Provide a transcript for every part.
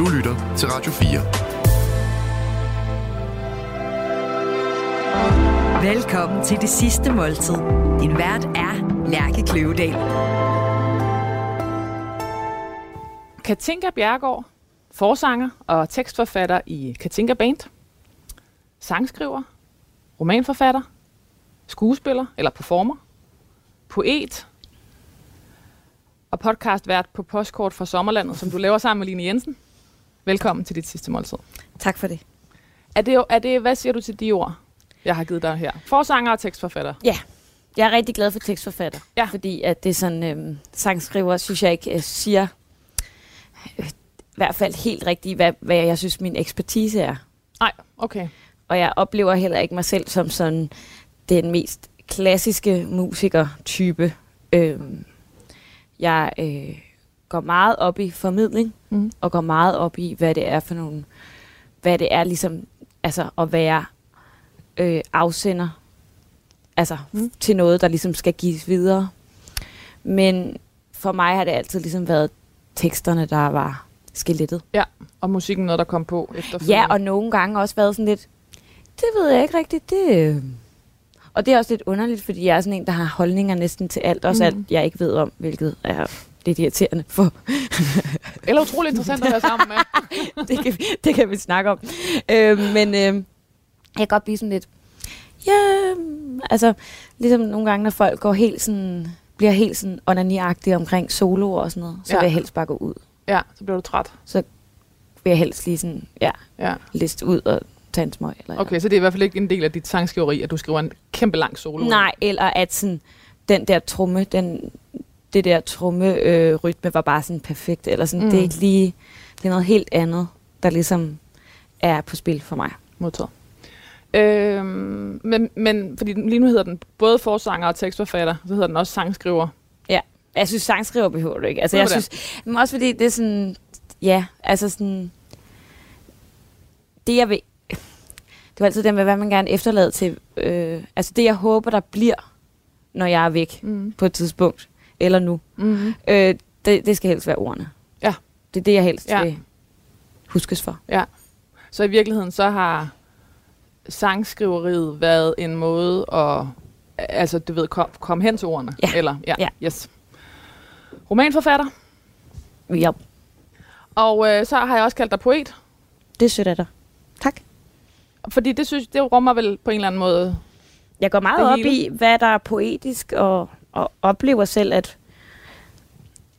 Du lytter til Radio 4. Velkommen til det sidste måltid. Din vært er Lærke Kløvedal. Katinka Bjergård, forsanger og tekstforfatter i Katinka Band, sangskriver, romanforfatter, skuespiller eller performer, poet og podcastvært på Postkort fra Sommerlandet, som du laver sammen med Line Jensen. Velkommen til dit sidste måltid. Tak for det. Er det, er det, hvad siger du til de ord, jeg har givet dig her? Forsanger og tekstforfatter. Ja, jeg er rigtig glad for tekstforfatter, Ja. fordi at det er sådan, øhm, sangskriver, synes jeg ikke øh, siger, øh, i hvert fald helt rigtigt, hvad, hvad jeg synes, min ekspertise er. Nej, okay. Og jeg oplever heller ikke mig selv som sådan den mest klassiske musiker-type. Øhm, jeg øh, går meget op i formidling, Mm. og går meget op i, hvad det er for nogle, hvad det er ligesom, altså at være øh, afsender, altså Mm. til noget, der ligesom skal gives videre. Men for mig har det altid ligesom været teksterne, der var skelettet. Og musikken noget, der kom på efterfølgende. Ja, og nogle gange også været sådan lidt, det ved jeg ikke rigtigt, det... øh." Og det er også lidt underligt, fordi jeg er sådan en, der har holdninger næsten til alt, også mm. alt, jeg ikke ved om, hvilket er lidt irriterende for Eller utrolig interessant at være sammen med. det, kan, vi- det kan vi snakke om. Øh, men øh, jeg kan godt blive sådan lidt, ja, altså ligesom nogle gange, når folk går helt sådan, bliver helt sådan onaniagtige omkring soloer og sådan noget, så Ja. ja. vil jeg helst bare gå ud. Ja, så bliver du træt. Vil jeg helst lige sådan, ja, Ja. liste ud og tage en smøg. Eller Okay, så det er i hvert fald ikke en del af dit sangskriveri, at du skriver en kæmpe lang solo. Nej, eller at sådan, den der tromme, den, det der tromme øh, rytme var bare sådan perfekt, eller sådan, Mm. mm. det er ikke lige, det er noget helt andet, der ligesom er på spil for mig. Modtaget. Øhm, men, men fordi den- lige nu hedder den både forsanger og tekstforfatter, så hedder den også sangskriver. Jeg synes, sangskriver behøver du ikke. Altså, jeg synes, men også fordi det er sådan, ja, altså sådan, det jeg vil, det var altid det med, hvad man gerne efterlader til, øh, altså det jeg håber, der bliver, når jeg er væk Mm. på et tidspunkt, eller nu, Mm. øh, det, det skal helst være ordene. Ja. Det er det, jeg helst Ja. ja. vil huskes for. Så i virkeligheden så har sangskriveriet været en måde at, altså du ved, kom, kom hen til ordene. Ja. Eller, ja, Ja. yes. Romanforfatter. Ja, Og øh, så har jeg også kaldt dig poet. det er sødt af dig. Tak. Fordi det synes det rummer vel på en eller anden måde. Jeg går meget op hele. i, hvad der er poetisk, og, og oplever selv, at,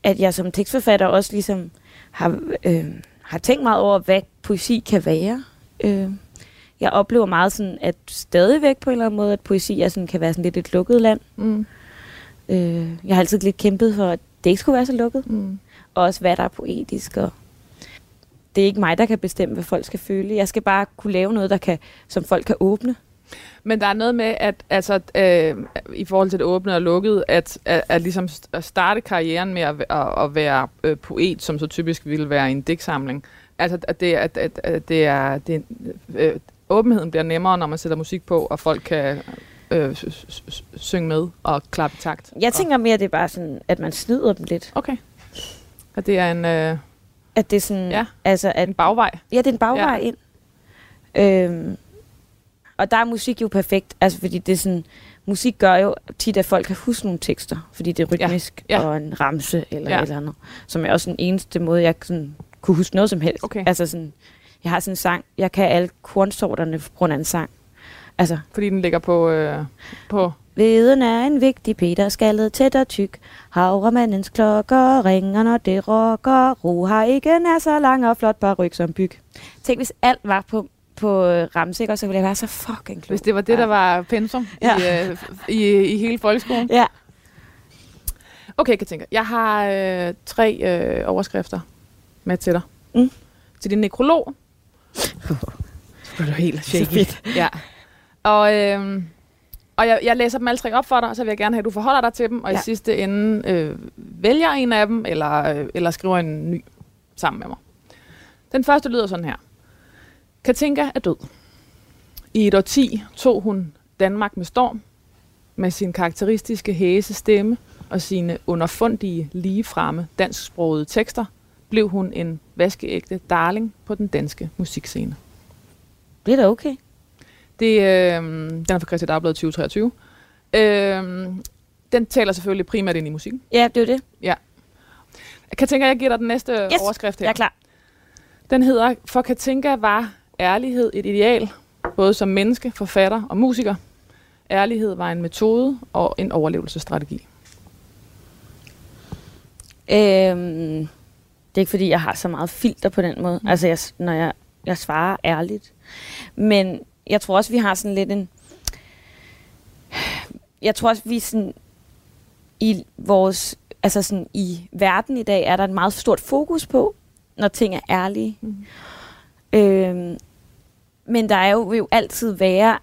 at jeg som tekstforfatter også ligesom har, øh, har tænkt meget over, hvad poesi kan være. Øh, jeg oplever meget sådan, at stadigvæk på en eller anden måde, at poesi er sådan, kan være sådan lidt et lukket land. Mm. Øh, jeg har altid lidt kæmpet for, at det ikke skulle være så lukket. Mm. Og også, hvad der er poetisk. Og det er ikke mig, der kan bestemme, hvad folk skal føle. Jeg skal bare kunne lave noget, der kan, som folk kan åbne. Men der er noget med, at altså, øh, i forhold til det åbne og lukkede, at, at, at ligesom at starte karrieren med at, at, at være øh, poet, som så typisk ville være en digtsamling. Altså, at det, at, at, at det er, det, øh, åbenheden bliver nemmere, når man sætter musik på, og folk kan øh, synge med og klappe i takt. Jeg tænker mere, det er bare sådan, at man snyder dem lidt. Okay. At det er en, øh, At det er sådan, Ja. altså at, en bagvej. ja, det er en bagvej ja. ind. Øhm, og der er musik jo perfekt, altså fordi det er sådan, musik gør jo tit, at folk kan huske nogle tekster, fordi det er rytmisk Ja. ja. Og en ramse eller Ja. ja. et eller andet, som er også den eneste måde, jeg sådan, kunne huske noget som helst. Okay. Altså sådan, jeg har sådan en sang, jeg kan alle kornsorterne på grund af en sang. Altså, Fordi den ligger på, øh, på Veden er en vigtig Peter, skaldet tæt og tyk. Havremandens klokker ringer, når det rocker. Ro har ikke nær så lang og flot ryg som byg. Tænk, hvis alt var på, på øh, ramsikker, så ville jeg være så fucking klog. Hvis det var det, der var pensum ja. I, øh, i, i hele folkeskolen. Ja. Okay, Katinka. Jeg har øh, tre øh, overskrifter med til dig. Mm. Til din nekrolog. Bliver du helt shaky. Ja. Og, øh, og jeg, jeg læser dem alle tre op for dig, og så vil jeg gerne have, at du forholder dig til dem, og ja. i sidste ende øh, vælger en af dem, eller, øh, eller skriver en ny sammen med mig. Den første lyder sådan her. Katinka er død. I et årti tog hun Danmark med storm, med sin karakteristiske hæse stemme og sine underfundige, ligefremme dansksprogede tekster, blev hun en vaskeægte darling på den danske musikscene. Det er da okay. Det, øh, den er fra Christi Dagblad 2023. Øh, den taler selvfølgelig primært ind i musikken. Ja, det er det. Katinka, jeg giver dig den næste. Yes, overskrift her. Jeg er klar. Den hedder, for Katinka var ærlighed et ideal, både som menneske, forfatter og musiker. Ærlighed var en metode og en overlevelsesstrategi. Øhm, det er ikke fordi, jeg har så meget filter på den måde. Mm. Altså, jeg, når jeg, jeg svarer ærligt. Men jeg tror også, vi har sådan lidt en... Jeg tror også, vi sådan... I vores... Altså sådan i verden i dag er der et meget stort fokus på, når ting er ærlige. Mm. Øhm, men der er jo, vil jo altid være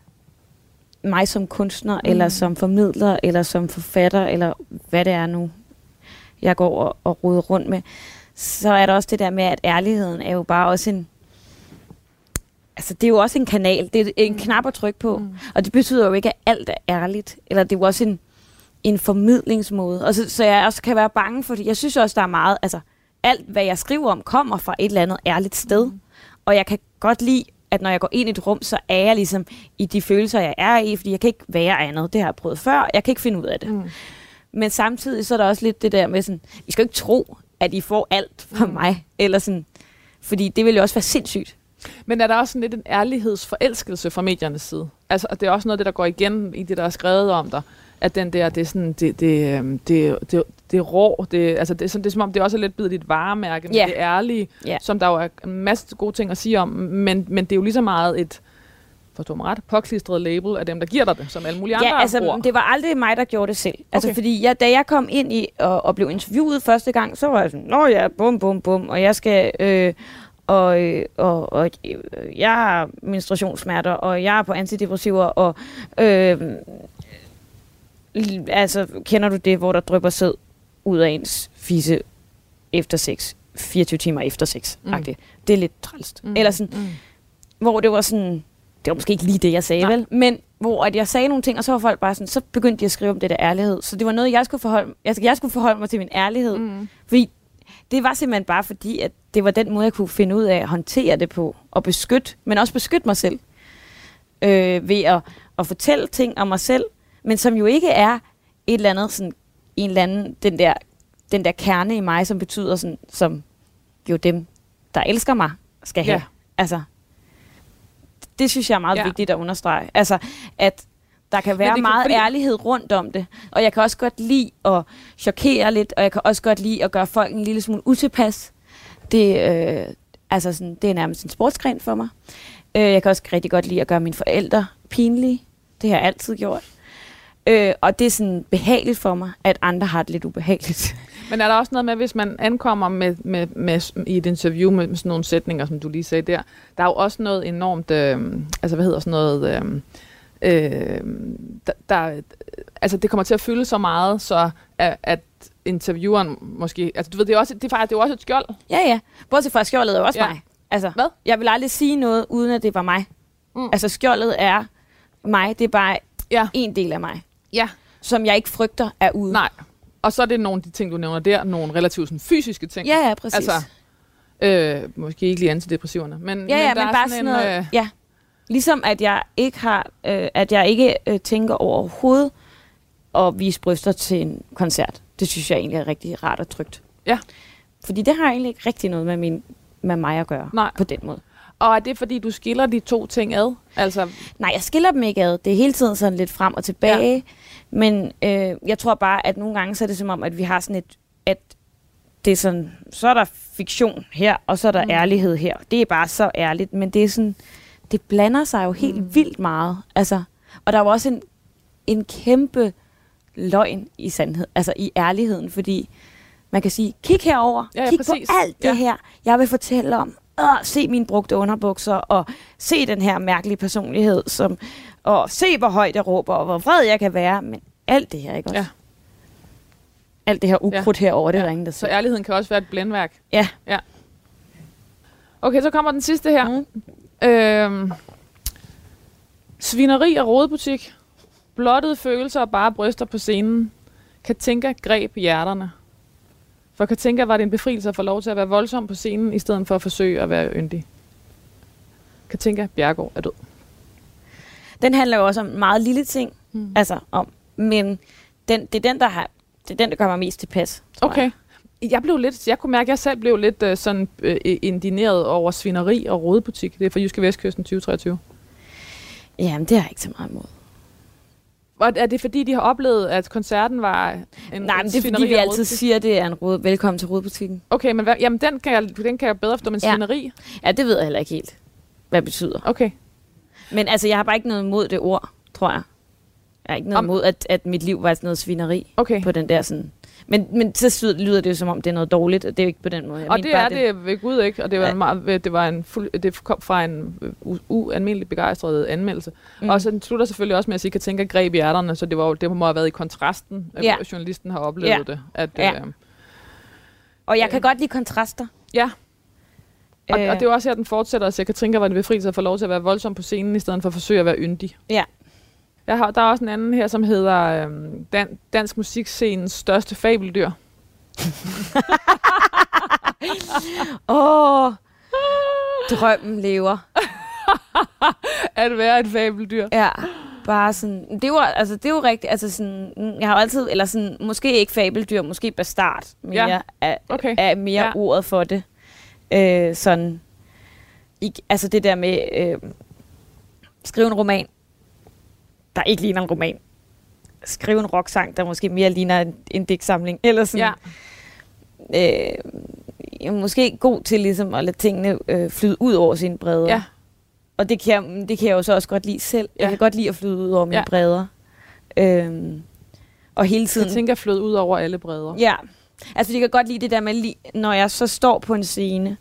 mig som kunstner, mm. eller som formidler, eller som forfatter, eller hvad det er nu, jeg går og, og roder rundt med. Så er der også det der med, at ærligheden er jo bare også en... Altså, det er jo også en kanal. Det er en Mm. knap at trykke på. Mm. Og det betyder jo ikke, at alt er ærligt. Eller det er jo også en, en formidlingsmåde. Og så, så jeg også kan være bange, fordi jeg synes også, der er meget... Altså, alt, hvad jeg skriver om, kommer fra et eller andet ærligt sted. Mm. Og jeg kan godt lide, at når jeg går ind i et rum, så er jeg ligesom i de følelser, jeg er i, fordi jeg kan ikke være andet. Det har jeg prøvet før. Jeg kan ikke finde ud af det. Mm. Men samtidig så er der også lidt det der med sådan, vi skal jo ikke tro, at I får alt fra Mm. mig. Eller sådan, fordi det vil jo også være sindssygt. Men er der også sådan lidt en ærlighedsforelskelse fra mediernes side? Altså, det er også noget af det, der går igen i det, der er skrevet om dig. At den der, det er sådan, det, det, øhm, det, det, det er rå, det, altså det, er sådan, det er som om, det også er lidt blevet dit varemærke, med Ja. det ærlige, Ja. som der jo er en masse gode ting at sige om, men, men det er jo lige så meget et, forstår mig ret, påklistret label af dem, der giver dig det, som alle mulige andre Ja, altså, ord. det var aldrig mig, der gjorde det selv. Altså, Okay. fordi jeg, da jeg kom ind i og, og blev interviewet første gang, så var jeg sådan, nå ja, bum, bum, bum, og jeg skal... Øh, og, øh, og, og øh, jeg har menstruationssmerter, og jeg er på antidepressiver, og øh, altså, kender du det, hvor der drypper sæd ud af ens fisse efter sex, 24 timer efter sex, Mm. Det er lidt trælst. Mm. Eller sådan, Mm. hvor det var sådan, det var måske ikke lige det, jeg sagde, Nej. vel? Men hvor at jeg sagde nogle ting, og så var folk bare sådan, så begyndte de at skrive om det der ærlighed. Så det var noget, jeg skulle forholde, jeg, jeg skulle forholde mig til min ærlighed. Mm. Fordi det var simpelthen bare fordi, at det var den måde, jeg kunne finde ud af at håndtere det på. Og beskytte, men også beskytte mig selv. Øh, ved at, at fortælle ting om mig selv, men som jo ikke er et eller andet, sådan, en eller anden, den der, den der kerne i mig, som betyder sådan, som jo dem, der elsker mig, skal have. Ja. Altså, det synes jeg er meget Ja. vigtigt at understrege. Altså, at der kan være kan- meget fordi- ærlighed rundt om det. Og jeg kan også godt lide at chokere lidt, og jeg kan også godt lide at gøre folk en lille smule utilpas. Det, øh, altså sådan, det er nærmest en sportsgren for mig. Øh, jeg kan også rigtig godt lide at gøre mine forældre pinlige. Det har jeg altid gjort. Øh, og det er sådan behageligt for mig, at andre har det lidt ubehageligt. Men er der også noget med, hvis man ankommer med, med, med, i et interview med, med sådan nogle sætninger, som du lige sagde der, der er jo også noget enormt, øh, altså hvad hedder sådan noget, øh, øh, der, der, altså det kommer til at fylde så meget, så at, at intervieweren måske, altså du ved, det er, også, det er, faktisk, det er jo også et skjold. Ja, ja. Bortset fra, at skjoldet er jo også Ja. mig. Altså, Hvad? Jeg vil aldrig sige noget, uden at det var mig. Mm. Altså, skjoldet er mig. Det er bare Ja. en del af mig, Ja. som jeg ikke frygter er ude. Nej. Og så er det nogle af de ting, du nævner der, nogle relativt sådan, fysiske ting. Ja, ja, præcis. Altså, øh, måske ikke lige antidepressiverne, men, ja, ja, der men, er bare sådan sådan en, noget. øh, Ja. Ligesom at jeg ikke har, øh, at jeg ikke øh, tænker overhovedet at vise bryster til en koncert. Det synes jeg egentlig er rigtig rart og trygt. Ja. Fordi det har egentlig ikke rigtig noget med, min, med mig at gøre Nej. på den måde. Og er det, fordi du skiller de to ting ad? Altså, Nej, jeg skiller dem ikke ad. Det er hele tiden sådan lidt frem og tilbage. Ja. Men øh, jeg tror bare, at nogle gange så er det som om, at vi har sådan et... At det er sådan, så er der fiktion her, og så er der Mm. ærlighed her. Det er bare så ærligt, men det er sådan... Det blander sig jo helt Mm. vildt meget. Altså, og der er jo også en, en kæmpe løgn i sandhed, altså i ærligheden, fordi man kan sige, kig herover, Ja, ja, kig præcis. på alt det ja. her, jeg vil fortælle om. Åh, se mine brugte underbukser, og se den her mærkelige personlighed, som, og se hvor højt jeg råber, og hvor vred jeg kan være, men alt det her, ikke også? Ja. Alt det her ukrudt ja. herover, det der ingen, der så ærligheden kan også være et blændværk. Ja. ja. Okay, så kommer den sidste her. Mm. Øhm, svineri og rodebutik. Blottede følelser og bare bryster på scenen. Katinka greb hjerterne. For Katinka var det en befrielse at få lov til at være voldsom på scenen, i stedet for at forsøge at være yndig. Katinka Bjergård er død. Den handler jo også om meget lille ting, Mm. altså om, men den, det er den, der har, det er den, der gør mig mest tilpas. tror jeg. Okay. Jeg blev lidt, jeg kunne mærke, at jeg selv blev lidt uh, sådan uh, indineret over svineri og rådebutik. Det er fra Jyske Vestkysten 2023. Jamen, det har jeg ikke så meget imod. Og er det fordi, de har oplevet, at koncerten var en Nej, en men det er fordi, vi altid siger, det er en rod, velkommen til rodbutikken. Okay, men hvad, jamen, den kan, jeg, den kan jeg bedre forstå, men Ja. svineri? Ja, det ved jeg heller ikke helt, hvad det betyder. Okay. Men altså, jeg har bare ikke noget imod det ord, tror jeg. Jeg har ikke noget Om- imod, at, at mit liv var sådan noget svineri Okay. på den der sådan... Men, men så lyder det jo som om, det er noget dårligt, og det er jo ikke på den måde. Jeg og det er bare, det ved Gud ikke, og det var, Ja. en meget, det var en fuld, det kom fra en øh, ualmindelig begejstret anmeldelse. Mm. Og så den slutter selvfølgelig også med at sige, at tænke greb i ærterne, så det, var, det må have været i kontrasten, at Ja. journalisten har oplevet Ja. det. At, Ja. øh, Og jeg kan godt lide kontraster. ja. Og, Øh. og det er jo også her, den fortsætter og siger, at Katrinka var en befrielse at få lov til at være voldsom på scenen, i stedet for at forsøge at være yndig. Ja. Jeg har, der er også en anden her, som hedder øhm, dan, Dansk Musikscenens største fabeldyr. Åh, drømmen lever. At være et fabeldyr. Ja, bare sådan, det var, altså det er jo rigtigt, altså sådan, jeg har jo altid, eller sådan, måske ikke fabeldyr, måske bastard, mere, Ja, er, okay. er mere ja. ordet for det. Øh, sådan, ikke, altså det der med, øh, skrive en roman, der ikke ligner en roman. Skrive en rocksang, der måske mere ligner en, en digtsamling, eller sådan, Ja. øh, jeg er måske god til ligesom at lade tingene øh, flyde ud over sine bredder. Ja. Og det kan, jeg, det kan jeg jo så også godt lide selv. Ja. Jeg kan godt lide at flyde ud over mine Ja. bredder. Øhm, og hele tiden... Jeg tænker flød ud over alle bredder. Ja, altså jeg kan godt lide det der med, når jeg så står på en scene,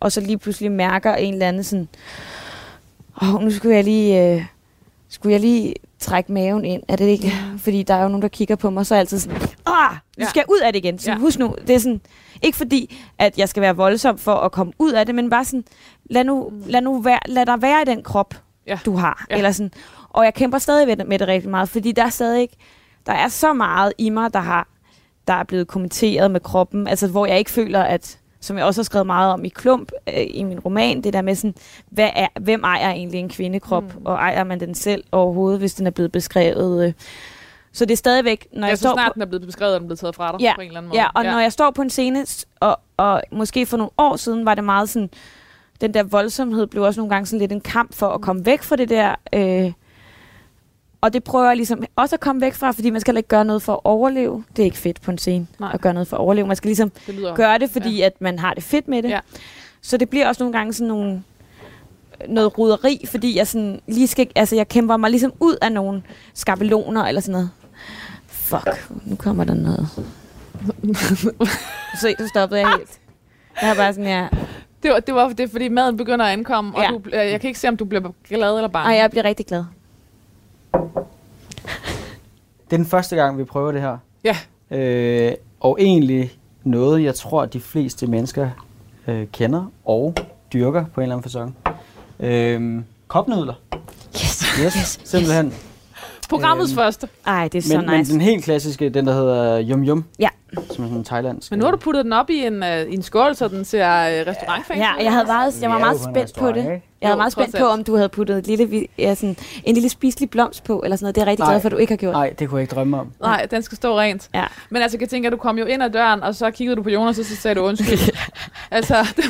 og så lige pludselig mærker en eller anden sådan, åh, oh, nu skulle jeg lige, øh, skulle jeg lige trække maven ind, er det ikke? Fordi der er jo nogen, der kigger på mig, så er jeg altid sådan, ah, nu Ja. skal jeg ud af det igen. Så Ja. ja. husk nu, det er sådan, ikke fordi, at jeg skal være voldsom for at komme ud af det, men bare sådan, lad, nu, lad, nu være, lad dig være i den krop, Ja. du har. Ja. Eller sådan. Og jeg kæmper stadig med det, med det rigtig meget, fordi der er stadig der er så meget i mig, der har der er blevet kommenteret med kroppen, altså hvor jeg ikke føler, at som jeg også har skrevet meget om i klump øh, i min roman, det der med sådan, hvad er, hvem ejer egentlig en kvindekrop, Mm. mm. og ejer man den selv overhovedet, hvis den er blevet beskrevet. Øh. Så det er stadigvæk, når Ja, jeg så står snart på, den er blevet beskrevet, er den blevet taget fra dig Ja, på en eller anden måde. Ja, og ja. når jeg står på en scene, og, og måske for nogle år siden var det meget sådan, den der voldsomhed blev også nogle gange sådan lidt en kamp for at komme væk fra det der. Øh, og det prøver jeg ligesom også at komme væk fra, fordi man skal ikke gøre noget for at overleve. Det er ikke fedt på en scene Nej. at gøre noget for at overleve. Man skal ligesom det lyder... gøre det, fordi ja. at man har det fedt med det. Ja. Så det bliver også nogle gange sådan nogle noget ruderi, fordi jeg sådan lige skal, altså jeg kæmper mig ligesom ud af nogle skabeloner eller sådan noget. Fuck, nu kommer der noget. Se, du stoppede jeg helt. Jeg er bare sådan, ja. Det var, det var det fordi maden begynder at ankomme, og Ja. du, øh, jeg kan ikke se, om du bliver glad eller bange. Ej, jeg bliver rigtig glad. Det er den første gang, vi prøver det her. Ja. Øh, og egentlig noget, jeg tror, de fleste mennesker øh, kender og dyrker på en eller anden fasong. Øh, kopnudler. Yes, Yes, yes, simpelthen. Programmets Øhm, første. Ej, det er så Men, men nice. den helt klassiske, den der hedder Yum Yum. Ja. Som er en thailandsk. Men nu har du puttet den op i en, uh, i en skål, så den ser uh, restaurantfængsel Ja, jeg, havde meget, jeg var er meget spændt på det. Jeg var meget spændt på, om du havde puttet et lille, ja, sådan, en lille spiselig blomst på, eller sådan noget. Det er jeg rigtig Nej. glad for, at du ikke har gjort. Nej, det kunne jeg ikke drømme om. Nej, den skal stå rent. Ja. Men altså, jeg tænker, du kom jo ind ad døren, og så kiggede du på Jonas, og så sagde du undskyld. altså, det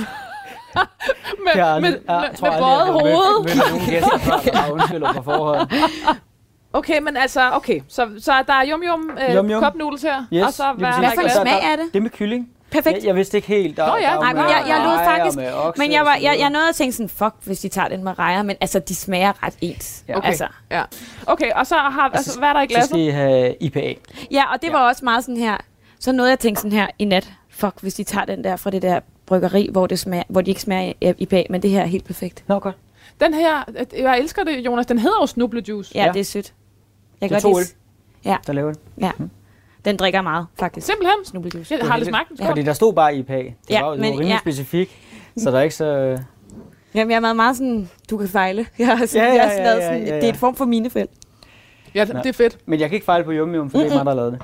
med, Jeg har med, aldrig- jeg med, tror med aldrig, jeg bøjet har mødt- hoved. mødt nogen gæster før, Okay, men altså, okay. Så, så der er yum yum, øh, Yum yum. cup noodles her. Yes, og så hvad er Hvad for en smag er det? Det er med kylling. Perfekt. Jeg, jeg vidste ikke helt. Der, Nå ja, der er nej, men jeg- jeg lod rejer faktisk- Men jeg, var, jeg, jeg noget. nåede at tænke sådan, fuck, hvis de tager den med rejer, men altså, de smager ret ens. Ja. Okay. Altså. Ja. Okay, og så har, altså, hvad er der i Så glasset? skal I have IPA. Ja, og det Ja. var også meget sådan her, så nåede jeg at tænke sådan her i nat, fuck, hvis de tager den der fra det der bryggeri, hvor, det smager, hvor de ikke smager i, i bag, men det her er helt perfekt. Nå, godt. Den her, jeg elsker det, Jonas, den hedder jo snublejuice. Ja, Ja. ja. det er sødt. Jeg Det er kan godt lide- Der laver den. Den drikker meget, faktisk. Simpelthen. Snublejuice. Jeg har aldrig smagt den. Ja. Fordi der stod bare IPA. Det Ja, var, det men- var rimelig ja. specifik. Så der er ikke så... Jamen, jeg er meget, meget sådan, du kan fejle. Jeg har sådan, Ja, ja, sådan ja, ja, sådan, ja, ja. det er et form for minefelt. Ja, Nå. det er fedt. Men jeg kan ikke fejle på Yum Yum, for det er mig, der har lavet det.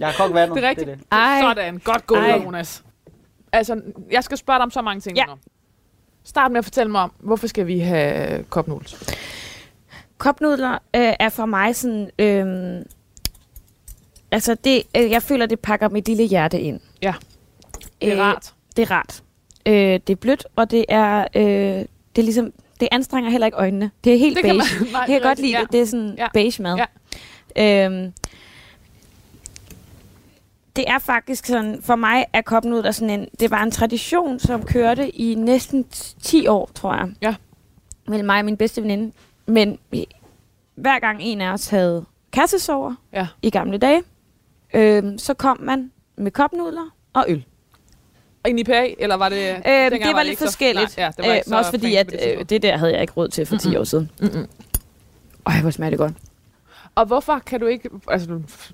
Jeg har kogt vandet. Det er rigtigt. Det er det. Ej. Sådan, godt gået. Jonas. Altså, jeg skal spørge dig om så mange ting Ja. nu. Start med at fortælle mig om, hvorfor skal vi have kop noodles? Kopnudler øh, er for mig sådan... Øh, altså, det, øh, jeg føler, det pakker mit lille hjerte ind. Ja. Det er Øh, rart. Det er rart. Øh, det er blødt, og det er, øh, det er ligesom... Det anstrenger heller ikke øjnene. Det er helt Det beige. kan man, nej, jeg kan godt lide rigtigt, det. Det er sådan Ja. ja. beige mad. Ja. Øhm, det er faktisk sådan, for mig er kopnudler sådan en, det var en tradition, som kørte i næsten 10 år, tror jeg. Ja. Mellem mig og min bedste veninde. Men hver gang en af os havde kassesover Ja. i gamle dage, øhm, så kom man med kopnudler og øl. En IPA, eller var det... Øh, det var lidt ikke så- forskelligt. Nej, ja, det var øh, også så fordi, at det øh, det der havde jeg ikke råd til for 10 Mm-mm. år siden. Mm-mm. Ej, hvor smager det godt. Og hvorfor kan du ikke... Altså,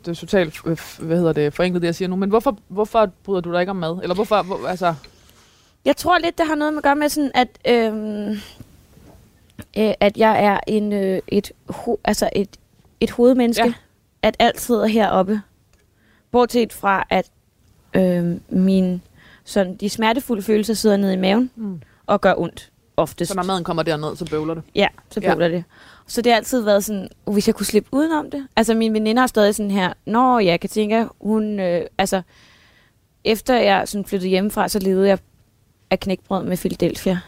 det er totalt, øh, hvad hedder det, forenklet det, jeg siger nu, men hvorfor, hvorfor bryder du dig ikke om mad? Eller hvorfor... Hvor, altså, Jeg tror lidt, det har noget med at gøre med sådan, at, øhm, øh, at jeg er en, øh, et, ho- altså et, et hovedmenneske. Ja. Ja. At alt sidder heroppe. Bortset fra, at øh, min, sådan, de smertefulde følelser sidder nede i maven mm. og gør ondt oftest. så når maden kommer derned, så bøvler det. Ja, så Ja. bøvler det. Så det har altid været sådan, uh, hvis jeg kunne slippe udenom det. Altså min veninde har stadig sådan her, Nå ja, Katinka, hun, øh, altså, efter jeg sådan flyttede hjemmefra, så levede jeg af knækbrød med Philadelphia.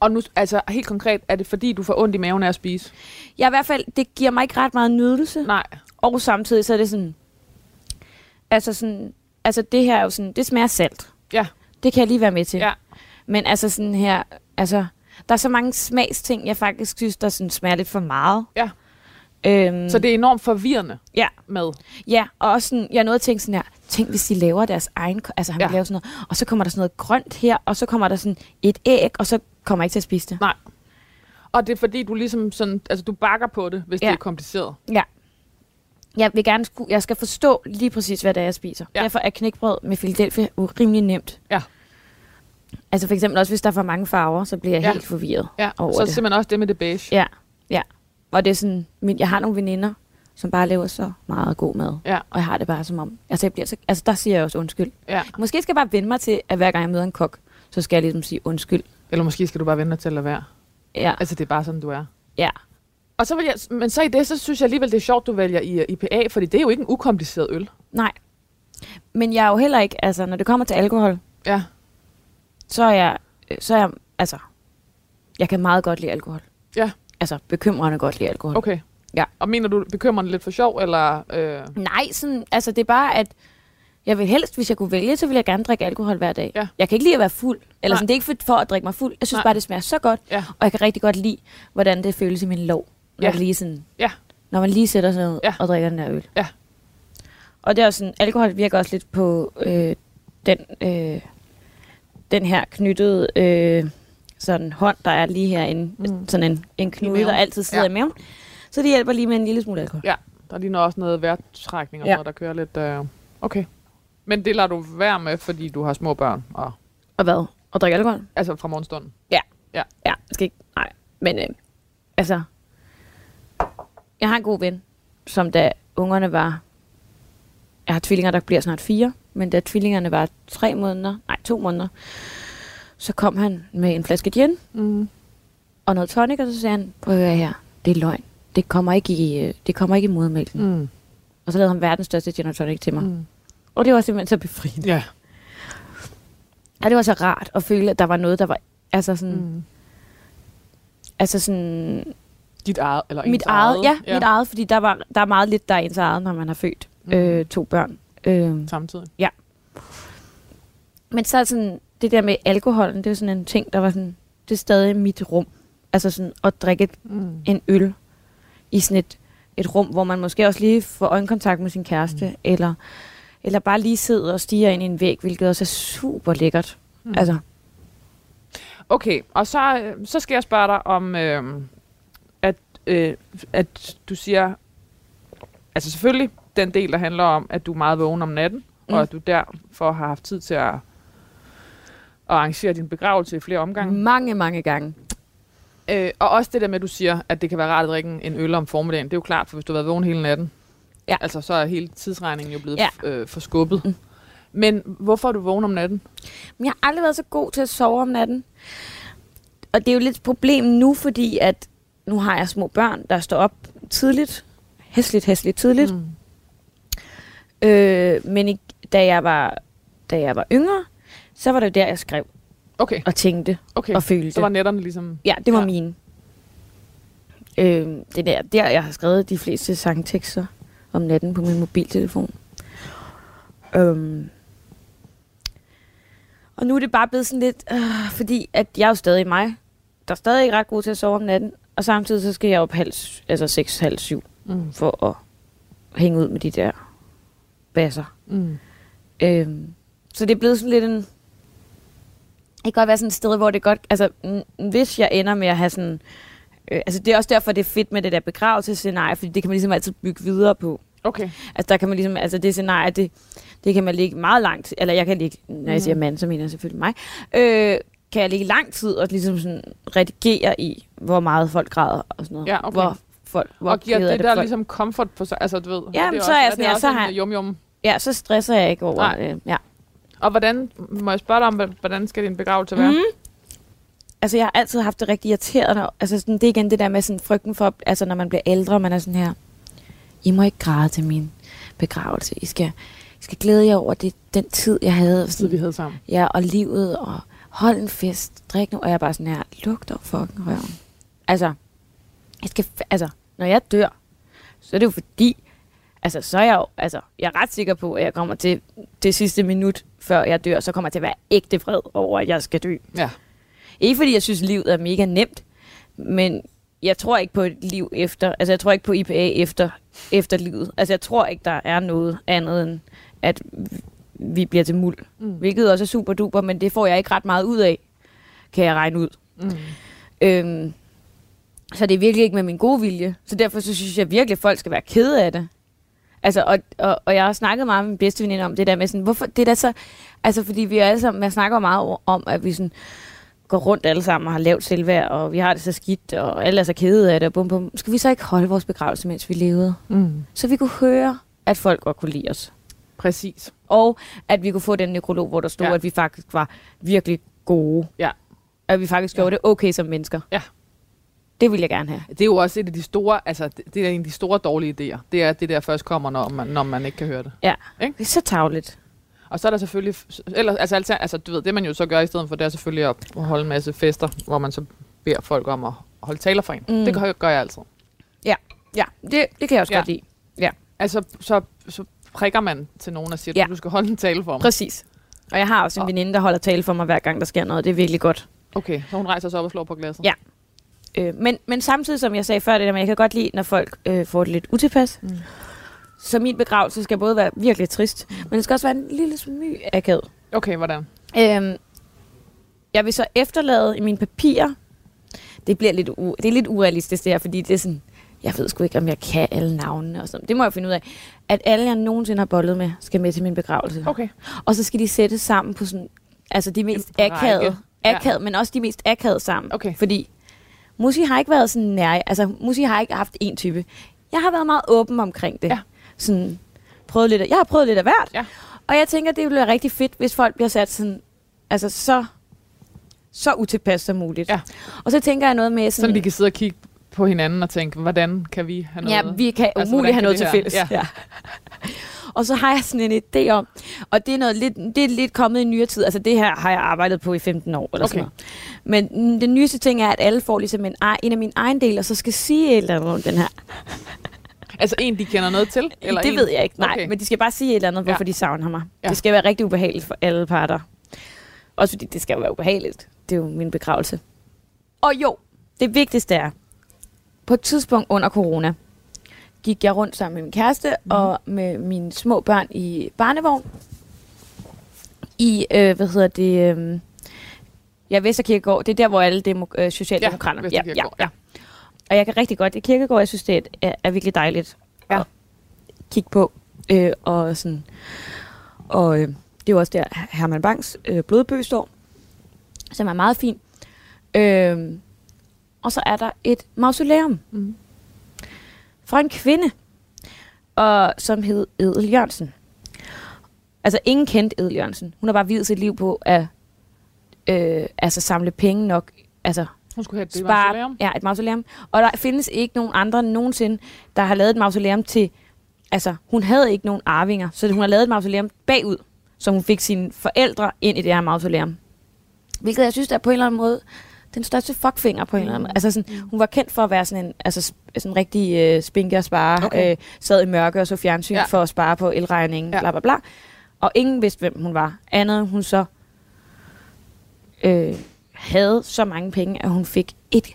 Og nu, altså helt konkret, er det fordi, du får ondt i maven af at spise? Jeg i hvert fald, det giver mig ikke ret meget nydelse. Nej. Og samtidig så er det sådan, altså sådan, altså det her er jo sådan, det smager salt. Ja. Det kan jeg lige være med til. Ja. Men altså sådan her, altså, der er så mange smagsting, jeg faktisk synes, der sådan smager lidt for meget. Ja. Øhm, Så det er enormt forvirrende Ja. med. Ja, og også sådan, jeg nåede at tænke sådan her, tænk hvis de laver deres egen, altså han Ja. ja. laver sådan noget, og så kommer der sådan noget grønt her, og så kommer der sådan et æg, og så kommer ikke til at spise det. Og det er fordi, du ligesom sådan, altså du bakker på det, hvis ja. det Ja. er kompliceret. Jeg vil gerne, sku, jeg skal forstå lige præcis, hvad det er, jeg spiser. Ja. Ja. Derfor er knækbrød med Philadelphia jo rimelig nemt. Ja. Altså for eksempel også, hvis der er for mange farver, så bliver jeg Ja. ja. helt forvirret Ja, over så det. simpelthen også det med det beige. Ja, ja. Og det er sådan, min, jeg har nogle veninder, som bare laver så meget god mad. Ja. Og jeg har det bare som om, altså, jeg bliver så, altså der siger jeg også undskyld. Ja. Måske skal jeg bare vende mig til, at hver gang jeg møder en kok, så skal jeg ligesom sige undskyld. Eller måske skal du bare vente dig til at lade være. Ja, Altså det er bare sådan, du er. ja. Og så vil jeg, men så i det, så synes jeg alligevel, det er sjovt, du vælger i IPA, fordi det er jo ikke en ukompliceret øl. Nej. Men jeg er jo heller ikke, altså når det kommer til alkohol, Ja. så er jeg, så er jeg, altså, jeg kan meget godt lide alkohol. Ja. Altså, bekymrende godt lide alkohol. Okay. Ja. Og mener du bekymrende lidt for sjov, eller... Øh... Nej, sådan, altså det er bare, at jeg vil helst, hvis jeg kunne vælge, så vil jeg gerne drikke alkohol hver dag. Ja. Jeg kan ikke lide at være fuld. Eller Nej. sådan, det er ikke for, for at drikke mig fuld. Jeg synes Nej. Bare, det smager så godt. Ja. Og jeg kan rigtig godt lide, hvordan det føles i min lov. Når, Ja. det lige sådan, Ja. når man lige sætter sig ned Ja. og drikker den der øl. Ja. Og det er også sådan, alkohol virker også lidt på øh, den, øh, den her knyttede øh, sådan hånd, der er lige herinde. Mm. Sådan en, en knude, der altid sidder Ja. i maven. Så det hjælper lige med en lille smule alkohol. Ja, der ligner også noget vejrtrækning og Ja. noget, der kører lidt... Øh... Okay. Men det lader du være med, fordi du har små børn, og, Og hvad? Og drikke alkohol? altså fra morgenstunden. Ja, jeg skal ikke... Nej, men øh, altså... Jeg har en god ven, som da ungerne var... Jeg har tvillinger, der bliver snart fire, men da tvillingerne var tre måneder, nej, to måneder, så kom han med en flaske gin Mm. og noget tonic, og så sagde han, prøv at høre her, det er løgn. Det kommer ikke i, øh, det kommer ikke i modermælken. Mm. Og så lavede han verdens største gin og tonic til mig. Mm. Og det var simpelthen så befriende. Ja. Og det var så rart at føle, at der var noget, der var... Altså sådan... Mm. Altså sådan Dit eget, eller mit ens eget, ja, ja, mit eget, fordi der, var, der er meget lidt, der er ens eget, når man har født Mm. øh, to børn. Øh, Samtidig. men så er sådan, det der med alkoholen, det er sådan en ting, der var sådan, det er stadig mit rum. Altså sådan at drikke et, Mm. en øl i sådan et, et rum, hvor man måske også lige får øjenkontakt med sin kæreste, mm. eller, eller bare lige sidder og stiger ind i en væg, hvilket også er super lækkert. Mm. Altså, Okay, og så, øh, så skal jeg spørge dig om, øh, at, øh, at du siger, altså selvfølgelig den del, der handler om, at du er meget vågen om natten, mm. og at du derfor har haft tid til at, at arrangere din begravelse i flere omgange. Mange, mange gange. Øh, og også det der med, at du siger, at det kan være rart at drikke en- en øl om formiddagen. Det er jo klart, for hvis du har været vågen hele natten, Ja. Altså, så er hele tidsregningen jo blevet Ja. øh, forskubbet. Mm. Men hvorfor er du vågen om natten? Men jeg har aldrig været så god til at sove om natten. Og det er jo lidt et problem nu, fordi at nu har jeg små børn, der står op tidligt. Hæsligt, hæsligt tidligt. Mm. Øh, men i, da, jeg var, da jeg var yngre, så var det jo der, jeg skrev Okay, og tænkte okay. og følte. Så var netterne ligesom... Ja, det var. Ja. mine. Øh, det er der, der, jeg har skrevet de fleste sangtekster om natten på min mobiltelefon. Øhm. Og nu er det bare blevet sådan lidt, øh, fordi at jeg er jo stadig mig, der er stadig ikke ret god til at sove om natten, og samtidig så skal jeg op halv, altså 6, halv syv, Mm. for at hænge ud med de der basser. Mm. Øhm, så det er blevet sådan lidt en... Det kan godt være sådan et sted, hvor det godt... Altså, hvis jeg ender med at have sådan... Øh, altså, det er også derfor, det er fedt med det der begravelsesscenarie, fordi det kan man ligesom altid bygge videre på. Okay. Altså, der kan man ligesom... Altså, det scenarie, det, det kan man ligge meget langt... Eller jeg kan ligge... Når jeg siger Mhm. mand, så mener jeg selvfølgelig mig. Øh, kan jeg ligge lang tid og ligesom sådan redigere i, hvor meget folk græder og sådan noget. Ja, okay. Hvor folk... Hvor Og giver af det, der folk- ligesom comfort på sig, altså du ved. Ja, det men så er jeg sådan, det ja, så har- Yum, yum. Ja, så stresser jeg ikke over... Nej. Øh, ja. Og hvordan, må jeg spørge dig om, hvordan skal din begravelse være? Mm. Altså, jeg har altid haft det rigtig irriterende. Altså, sådan, det er igen det der med sådan frygten for, altså, når man bliver ældre, man er sådan her, I må ikke græde til min begravelse. I skal, I skal glæde jer over det, den tid, jeg havde. Og Tid, vi havde sammen. ja, og livet, og hold en fest, drik nu. Og jeg er bare sådan her, luk dog fucking røven. Altså, jeg skal, altså, når jeg dør, så er det jo fordi, altså, så er jeg jo, altså, jeg er ret sikker på, at jeg kommer til det sidste minut, før jeg dør, så kommer jeg til at være ægte vred over, at jeg skal dø. Ja. Ikke fordi jeg synes, livet er mega nemt, men jeg tror ikke på et liv efter, altså jeg tror ikke på IPA efter, efter livet. Altså jeg tror ikke, der er noget andet end, at vi bliver til muld. Mm. Hvilket også er super duper, men det får jeg ikke ret meget ud af, kan jeg regne ud. Mm. Øhm, så det er virkelig ikke med min gode vilje. Så derfor så synes jeg virkelig, at folk skal være kede af det. Altså, og, og, og jeg har snakket meget med min bedste veninde om det der med sådan, hvorfor det er da så, altså fordi vi er alle sammen, man snakker meget om, at vi sådan går rundt alle sammen og har lavt selvværd, og vi har det så skidt, og alle er så kede af det, og bum, bum. Skal vi så ikke holde vores begravelse, mens vi levede? Mm. Så vi kunne høre, at folk godt kunne lide os. Præcis. Og at vi kunne få den nekrolog, hvor der stod, ja. Ja. at vi faktisk var virkelig gode. Ja. At vi faktisk Ja. gjorde det okay som mennesker. Ja. Det vil jeg gerne have. Det er jo også et af de store, altså det er en af de store dårlige idéer. Det er, det der først kommer, når man, når man ikke kan høre det. Ja, Ikke? det er så tavligt. Og så er der selvfølgelig, eller, altså, altså, du ved, det man jo så gør i stedet for, det er selvfølgelig at holde en masse fester, hvor man så beder folk om at holde taler for en. Mm. Det gør, gør jeg altid. Ja, det, det kan jeg også ja. Ja. godt lide. Altså, så, så prikker man til nogen og siger, Ja. at du skal holde en tale for mig. Præcis. Og jeg har også en Og- veninde, der holder tale for mig, hver gang der sker noget. Det er virkelig godt. Okay, så hun rejser sig op og slår på glasset. Ja. Øh, men, men samtidig, som jeg sagde før, det der med, jeg kan godt lide, når folk øh, får det lidt utilpas. Mm. Så min begravelse skal både være virkelig trist, men det skal også være en lille smy akavet. Okay, hvordan? Øhm, jeg vil så efterlade i mine papirer. Det bliver lidt, u- det er lidt urealistisk det her, fordi det er sådan, jeg ved sgu ikke, om jeg kan alle navnene og sådan. Det må jeg finde ud af. At alle, jeg nogensinde har bollet med, skal med til min begravelse. Okay. Og så skal de sættes sammen på sådan, altså de mest række. akavede, Ja. akavede, men også de mest akavede sammen. Okay. Fordi Musi har ikke været sådan nær, altså Musi har ikke haft en type. Jeg har været meget åben omkring det. Ja. Sådan, prøvet lidt af, jeg har prøvet lidt af hvert. Ja. Og jeg tænker, det ville være rigtig fedt, hvis folk bliver sat sådan, altså så, så utilpas som muligt. Ja. Og så tænker jeg noget med sådan, Sådan de kan sidde og kigge på hinanden og tænke, hvordan kan vi have noget? Ja, vi kan Altså, umuligt have noget til fælles. Ja. Ja. og så har jeg sådan en idé om, og det er, noget lidt, det er lidt kommet i nyere tid, altså det her har jeg arbejdet på i 15 år eller sådan Okay. noget. Men den nyeste ting er, at alle får ligesom en, en af mine egen del, og så skal sige et eller andet om den her. Altså en, de kender noget til? Eller det en? ved jeg ikke, nej, Okay. men de skal bare sige et eller andet, hvorfor Ja. de savner mig. Ja. Det skal være rigtig ubehageligt for alle parter. Også fordi det skal jo være ubehageligt. Det er jo min begravelse. Og jo, det vigtigste er, på et tidspunkt under corona, gik jeg rundt sammen med min kæreste mm. og med mine små børn i barnevogn. I, øh, hvad hedder det, øh, ja, Vesterkirkegård. Det er der, hvor alle demo- øh, socialdemokrater. Ja, Vesterkirkegård, ja. Og jeg kan rigtig godt i kirkegård. Jeg synes, det er, er, er virkelig dejligt Ja. at kigge på. Øh, og sådan, og øh, det er jo også der, Herman Bangs øh, blodbøg står, som er meget fin. Øh, og så er der et mausoleum Mm. fra en kvinde. og som hed Edel Jørgensen. Altså, ingen kendte Edel Jørgensen. Hun har bare videt sit liv på at øh, altså, samle penge nok. Altså, Hun skulle have et spare, mausoleum. ja, et mausoleum. Og der findes ikke nogen andre nogensinde, der har lavet et mausoleum til... Altså, hun havde ikke nogen arvinger, så hun har lavet et mausoleum bagud, så hun fik sine forældre ind i det her mausoleum. Hvilket jeg synes, er på en eller anden måde den største fuckfinger på en eller anden måde. Altså sådan, hun var kendt for at være sådan en altså, sådan en rigtig øh, spinke og spare. Okay. Øh, sad i mørke og så fjernsyn Ja. for at spare på elregningen, Ja. bla bla bla. Og ingen vidste, hvem hun var. Andet hun så øh, havde så mange penge, at hun fik et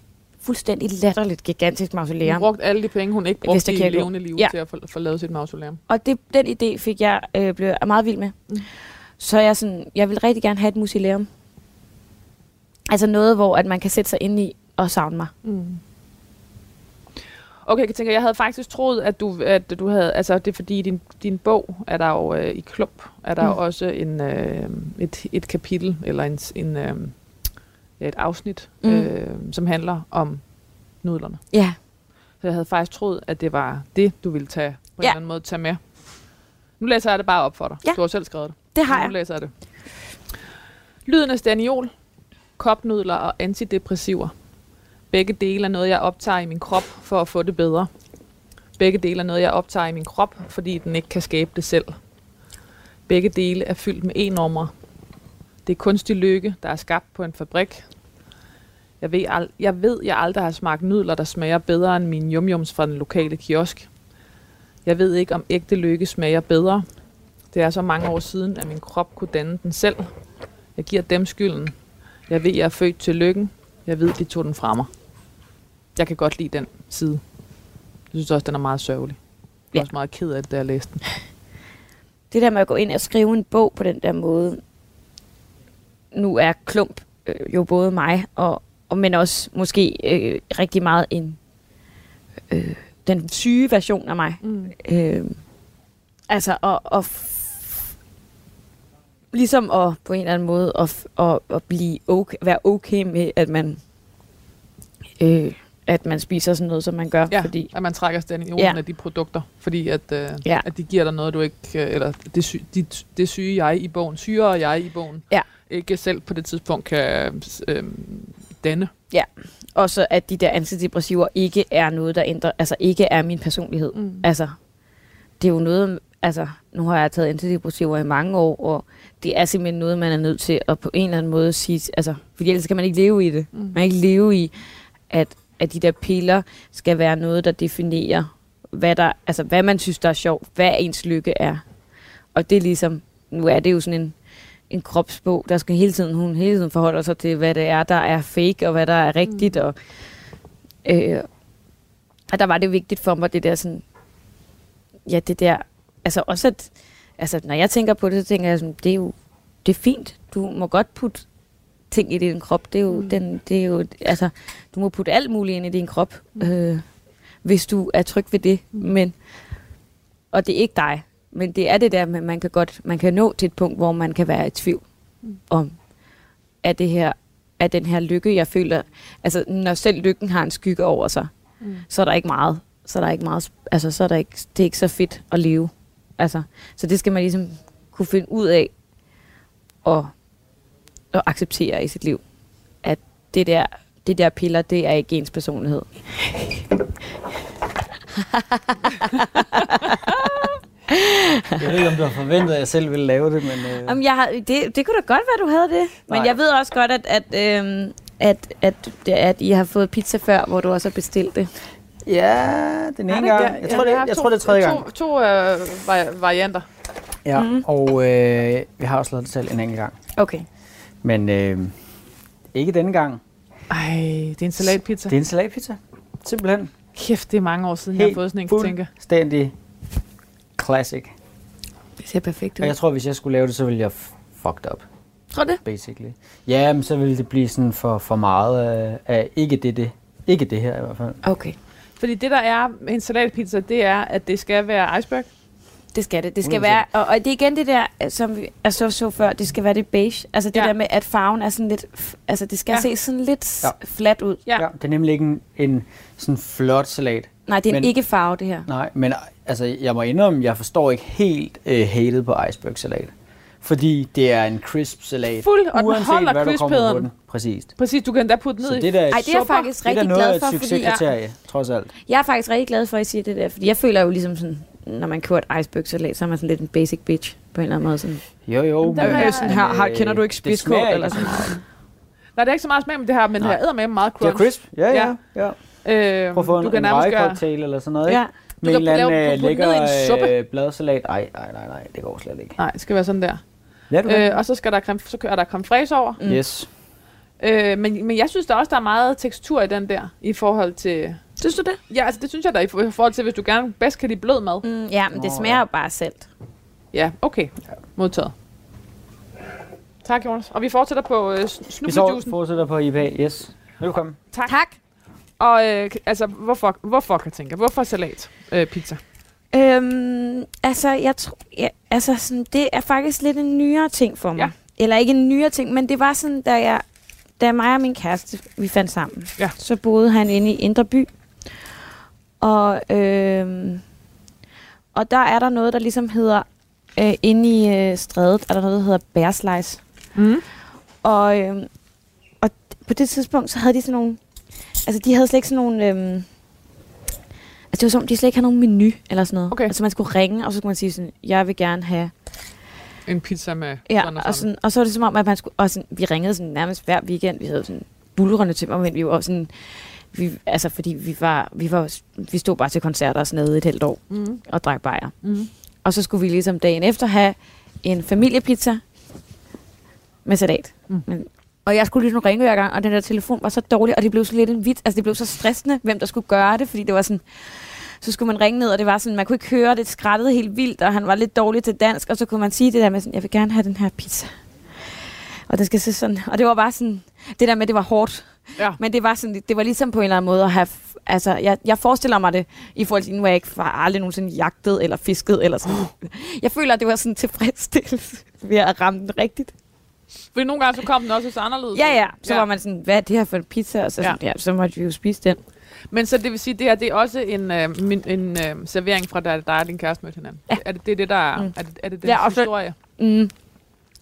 fuldstændig latterligt gigantisk Hun mausoleum. brugte alle de penge, hun ikke brugte i levende liv Ja. til at få, få lavet sit mausoleum. Og det, den idé fik jeg øh, blev jeg meget vild med. Mm. Så jeg sådan, jeg vil rigtig gerne have et museum. Altså noget, hvor at man kan sætte sig ind i og savne mig. Mm. Okay, jeg tænker, jeg havde faktisk troet, at du, at du havde, altså det er fordi i din, din bog er der jo øh, i klump, er der Mm. også en, øh, et, et kapitel, eller en, en øh, et afsnit, Mm. øh, som handler om nudlerne. Ja. Så jeg havde faktisk troet, at det var det, du ville tage på en Ja. eller anden måde tage med. Nu læser jeg det bare op for dig. Ja. Du har selv skrevet det. Det har Nu jeg. læser jeg det. Lyden af staniol, kopnudler og antidepressiver. Begge dele er noget, jeg optager i min krop for at få det bedre. Begge dele er noget, jeg optager i min krop, fordi den ikke kan skabe det selv. Begge dele er fyldt med e-numre. Det er kunstig lykke, der er skabt på en fabrik. Jeg ved, ald- jeg ved, jeg aldrig har smagt nudler, der smager bedre end mine yumyums fra den lokale kiosk. Jeg ved ikke, om ægte lykke smager bedre. Det er så mange år siden, at min krop kunne danne den selv. Jeg giver dem skylden. Jeg ved, jeg er født til lykken. Jeg ved, de tog den fra mig. Jeg kan godt lide den side. Jeg synes også, den er meget sørgelig. Jeg er Ja. også meget ked af det, da jeg læste den. Det der med at gå ind og skrive en bog på den der måde, nu er klump øh, jo både mig, og, og men også måske øh, rigtig meget en øh, den syge version af mig. Mm. Øh, altså, og, og ligesom at på en eller anden måde at, at, at blive okay, være okay med, at man øh, at man spiser sådan noget, som man gør, Ja, fordi at man trækker staniolen Ja. af de produkter, fordi at, øh, Ja. at de giver dig noget, du ikke, øh, eller det, sy, de, det syge jeg i bogen, syre jeg i bogen, Ja. Ikke selv på det tidspunkt kan øh, danne. og så at de der antidepressiver ikke er noget, der ændrer, altså ikke er min personlighed. Mm. Altså, det er jo noget, altså, nu har jeg taget antidepressiver i mange år, og det er simpelthen noget, man er nødt til at på en eller anden måde sige, altså, fordi ellers kan man ikke leve i det. Mm. Man kan ikke leve i, at, at de der piller skal være noget, der definerer, hvad, der, altså, hvad man synes, der er sjovt, hvad ens lykke er. Og det er ligesom, nu er det jo sådan en, en kropsbog, der skal hele tiden, hun hele tiden forholder sig til, hvad det er, der er fake, og hvad der er rigtigt, Mm. og, øh, og der var det vigtigt for mig, det der sådan, ja, det der, altså også at, altså når jeg tænker på det, så tænker jeg sådan, det er jo, det er fint, du må godt putte ting i din krop, det er jo, Mm. mm. den, det er jo, altså, du må putte alt muligt ind i din krop, Mm. øh, hvis du er tryg ved det, Mm. men, og det er ikke dig, men det er det der, med, man kan godt, man kan nå til et punkt, hvor man kan være i tvivl Mm. om, er det her, er den her lykke, jeg føler, altså når selv lykken har en skygge over sig, Mm. så er der ikke meget, så er der ikke meget, altså så er der ikke, det er ikke så fedt at leve. Altså, så det skal man ligesom kunne finde ud af og, og acceptere i sit liv. At det der, det der piller, det er ikke ens personlighed. Jeg ved ikke, om du har forventet, at jeg selv ville lave det, men... Øh, Jamen, jeg har, det, det kunne da godt være, du havde det. Men Nej. jeg ved også godt, at, at, øhm, at, at, at, at I har fået pizza før, hvor du også har bestilt det. ja, den ene gang. Jeg tror, det, har jeg to- tror, det er tredje gang. To, to øh, vari- varianter. Ja, Mhm. og øh, vi har også lavet det selv en enkelt gang. Okay. Men øh, ikke denne gang. Ej, det er en salatpizza. Det er en salatpizza. Simpelthen. Kæft, det er mange år siden, jeg har fået sådan en, kan tænke. fuldstændig classic. Det ser perfekt Og jeg tror, hvis jeg skulle lave det, så ville jeg fucked up, Tror du det? basically. Ja, men så ville det blive sådan for, for meget af, af ikke det, det. Ikke det her i hvert fald. Okay. Fordi det, der er med en salatpizza, det er, at det skal være iceberg. Det skal det. Det skal 100%. være, og, og det er igen det der, som vi så, så før, det skal være det beige. Altså det Ja. der med, at farven er sådan lidt, altså det skal Ja. se sådan lidt ja. flat ud. Ja. Ja, det er nemlig ikke en, en sådan flot salat. Nej, det er en Men- ikke farve, det her. Nej, men altså, jeg må indrømme, jeg forstår ikke helt uh, hatet på iceberg-salat. Fordi det er en crisp salat. Fuld, og den holder hvad du kommer på crispheden. den. Præcis. Præcis, du kan endda putte ned Så i det der, Ej, det er jeg faktisk det er da rigtig noget af glad et for, fordi succeskriterie, trods alt. jeg er faktisk rigtig glad for, at I siger det der, fordi jeg føler jo ligesom sådan, når man køber et iceberg-salat, så er man sådan lidt en basic bitch på en eller anden måde. Sådan. Jo, jo. Der har jeg sådan her, har- kender du ikke det spidskål smager eller sådan? Nej, det er ikke så meget smag, men det her, men det Nej. her æder med meget Det er crunch. crisp. Ja, ja. ja. Øh, Prøv at få du en, kan en nærmest gøre... rye-cocktail eller sådan noget, ikke? Ja. Med kan en eller lave- anden putte øh, lækker øh, bladsalat. Ej, nej, nej, nej, det går slet ikke. Nej, det skal være sådan der. Ja, du. Øh, og så skal der creme, så kører der creme fraise over. Mm. Yes. Øh, men, men jeg synes der også, der er meget tekstur i den der, i forhold til... Synes du det? Ja, altså det synes jeg da, i for- i forhold til, hvis du gerne bedst kan lide blød mad. Mm, ja, men det Nå, smager ja. jo bare salt. Ja, okay. Modtaget. Tak, Jonas. Og vi fortsætter på øh, Vi så snublejuicen. fortsætter på IPA. Yes. Velkommen. Tak. Tak. Og øh, altså, hvorfor, hvorfor kan jeg tænke? Hvorfor salat øh, pizza? Øhm, altså, jeg tror, ja, altså sådan, det er faktisk lidt en nyere ting for mig. Ja. Eller ikke en nyere ting, men det var sådan, da jeg, da mig og min kæreste, vi fandt sammen, Ja. så boede han inde i Indre By. Og, øhm, og der er der noget, der ligesom hedder, øh, inde i øh, strædet, er der noget, der hedder bærslice. Mm. Og, øhm, og på det tidspunkt, så havde de sådan nogle... Altså, de havde slet ikke sådan nogle... Øhm, altså, det var som, om, de slet ikke havde nogen menu eller sådan noget. Okay. Altså, man skulle ringe, og så skulle man sige sådan, jeg vil gerne have... En pizza med Ja, og og, sådan. og så var det som om, at man skulle... Og sådan, vi ringede sådan nærmest hver weekend. Vi havde sådan bulrende til men vi var sådan... Vi, altså, fordi vi var, vi var... Vi stod bare til koncerter og sådan noget et helt år Mm. og drak bajer. Mm. Og så skulle vi ligesom dagen efter have en familiepizza med salat. Mm. Men, og jeg skulle ligesom ringe hver gang, og den der telefon var så dårlig, og det blev så lidt en vits. Altså det blev så stressende, hvem der skulle gøre det, fordi det var sådan... Så skulle man ringe ned, og det var sådan, man kunne ikke høre, det skrattede helt vildt, og han var lidt dårlig til dansk, og så kunne man sige det der med sådan, jeg vil gerne have den her pizza. Og det skal se sådan, og det var bare sådan, det der med, det var hårdt. Ja. Men det var, sådan, det var ligesom på en eller anden måde at have, altså jeg, jeg forestiller mig det, i forhold til, nu er jeg ikke har aldrig nogensinde jagtet eller fisket eller sådan. Jeg føler, at det var sådan en tilfredsstillelse ved at ramme den rigtigt. Fordi nogle gange så kom den også så anderledes. Ja, ja. Så Ja. ja. var man sådan, hvad er det her for en pizza? Og så, Ja. ja. ja, så måtte vi jo spise den. Men så det vil sige, det her det er også en, øh, min, en øh, servering fra da dig og din kæreste mødte hinanden. Ja. Er det det, det der er? Mm. Er det, er det den Ja, og så- historie? Mm.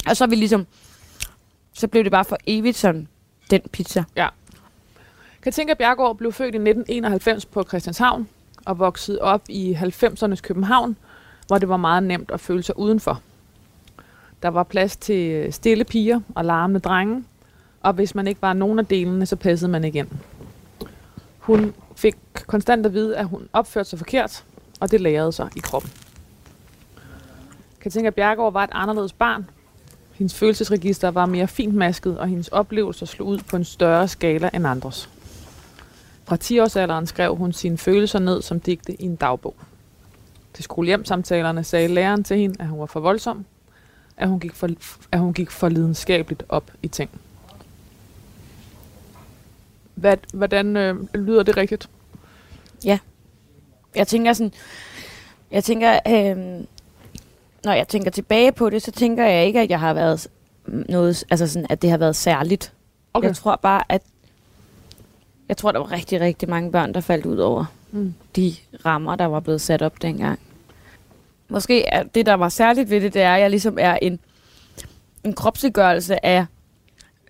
Og så er vi ligesom, så blev det bare for evigt sådan, den pizza. Katinka Bjergård blev født i 1991 på Christianshavn og voksede op i 90'ernes København, hvor det var meget nemt at føle sig udenfor. Der var plads til øh, stille piger og larmende drenge, og hvis man ikke var nogen af delene, så passede man ikke ind. Hun fik konstant at vide, at hun opførte sig forkert, og det lærede sig i kroppen. Katinka Bjergård var et anderledes barn. Hendes følelsesregister var mere fintmasket, og hendes oplevelser slog ud på en større skala end andres. Fra 10-årsalderen skrev hun sine følelser ned som digte i en dagbog. Til skolehjemsamtalerne sagde læreren til hende, at hun var for voldsom, at hun gik for, at hun gik for lidenskabeligt op i ting. Hvad, hvordan øh, lyder det rigtigt? Jeg tænker sådan, jeg tænker, øhm, når jeg tænker tilbage på det, så tænker jeg ikke, at jeg har været noget, altså sådan, at det har været særligt. Okay. Jeg tror bare, at jeg tror, der var rigtig, rigtig mange børn, der faldt ud over Mm. de rammer, der var blevet sat op dengang. Måske er det, der var særligt ved det, det er, at jeg ligesom er en, en kropsliggørelse af,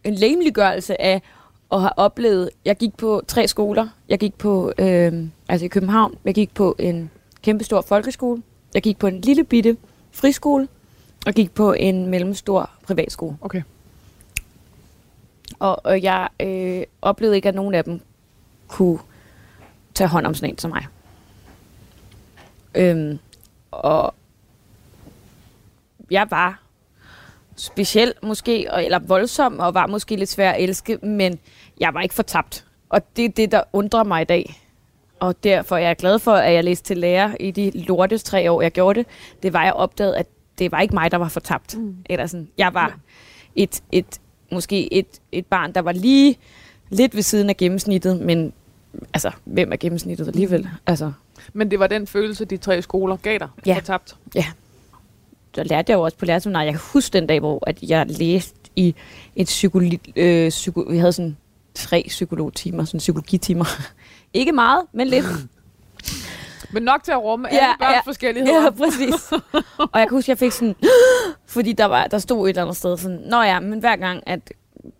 en lægemliggørelse af at have oplevet, jeg gik på tre skoler. Jeg gik på, øh, altså i København, jeg gik på en kæmpestor folkeskole. Jeg gik på en lille bitte friskole, og gik på en mellemstor privatskole. Okay. Og, og jeg øh, oplevede ikke, at nogen af dem kunne tage hånd om sådan en som mig. Øhm, og jeg var speciel måske, eller voldsom, og var måske lidt svær at elske, men jeg var ikke fortabt. Og det er det, der undrer mig i dag. Og derfor er jeg glad for, at jeg læste til lærer i de lortes tre år, jeg gjorde det. Det var, jeg opdagede, at det var ikke mig, der var fortabt. Mm. Eller sådan, jeg var et, et, måske et, et barn, der var lige lidt ved siden af gennemsnittet, men altså, hvem er gennemsnittet alligevel? Altså, Men det var den følelse, de tre skoler gav dig Ja. fortabt. så lærte jeg jo også på lærerseminaret. Jeg kan huske den dag, hvor at jeg læste i et psykologi... Øh, psyko, vi havde sådan tre psykologtimer, sådan psykologitimer. Ikke meget, men lidt. Men nok til at rumme alle Ja, børns ja. forskelligheder. Ja, præcis. og jeg kan huske, at jeg fik sådan, fordi der, var, der stod et eller andet sted sådan, Nå ja, men hver gang, at,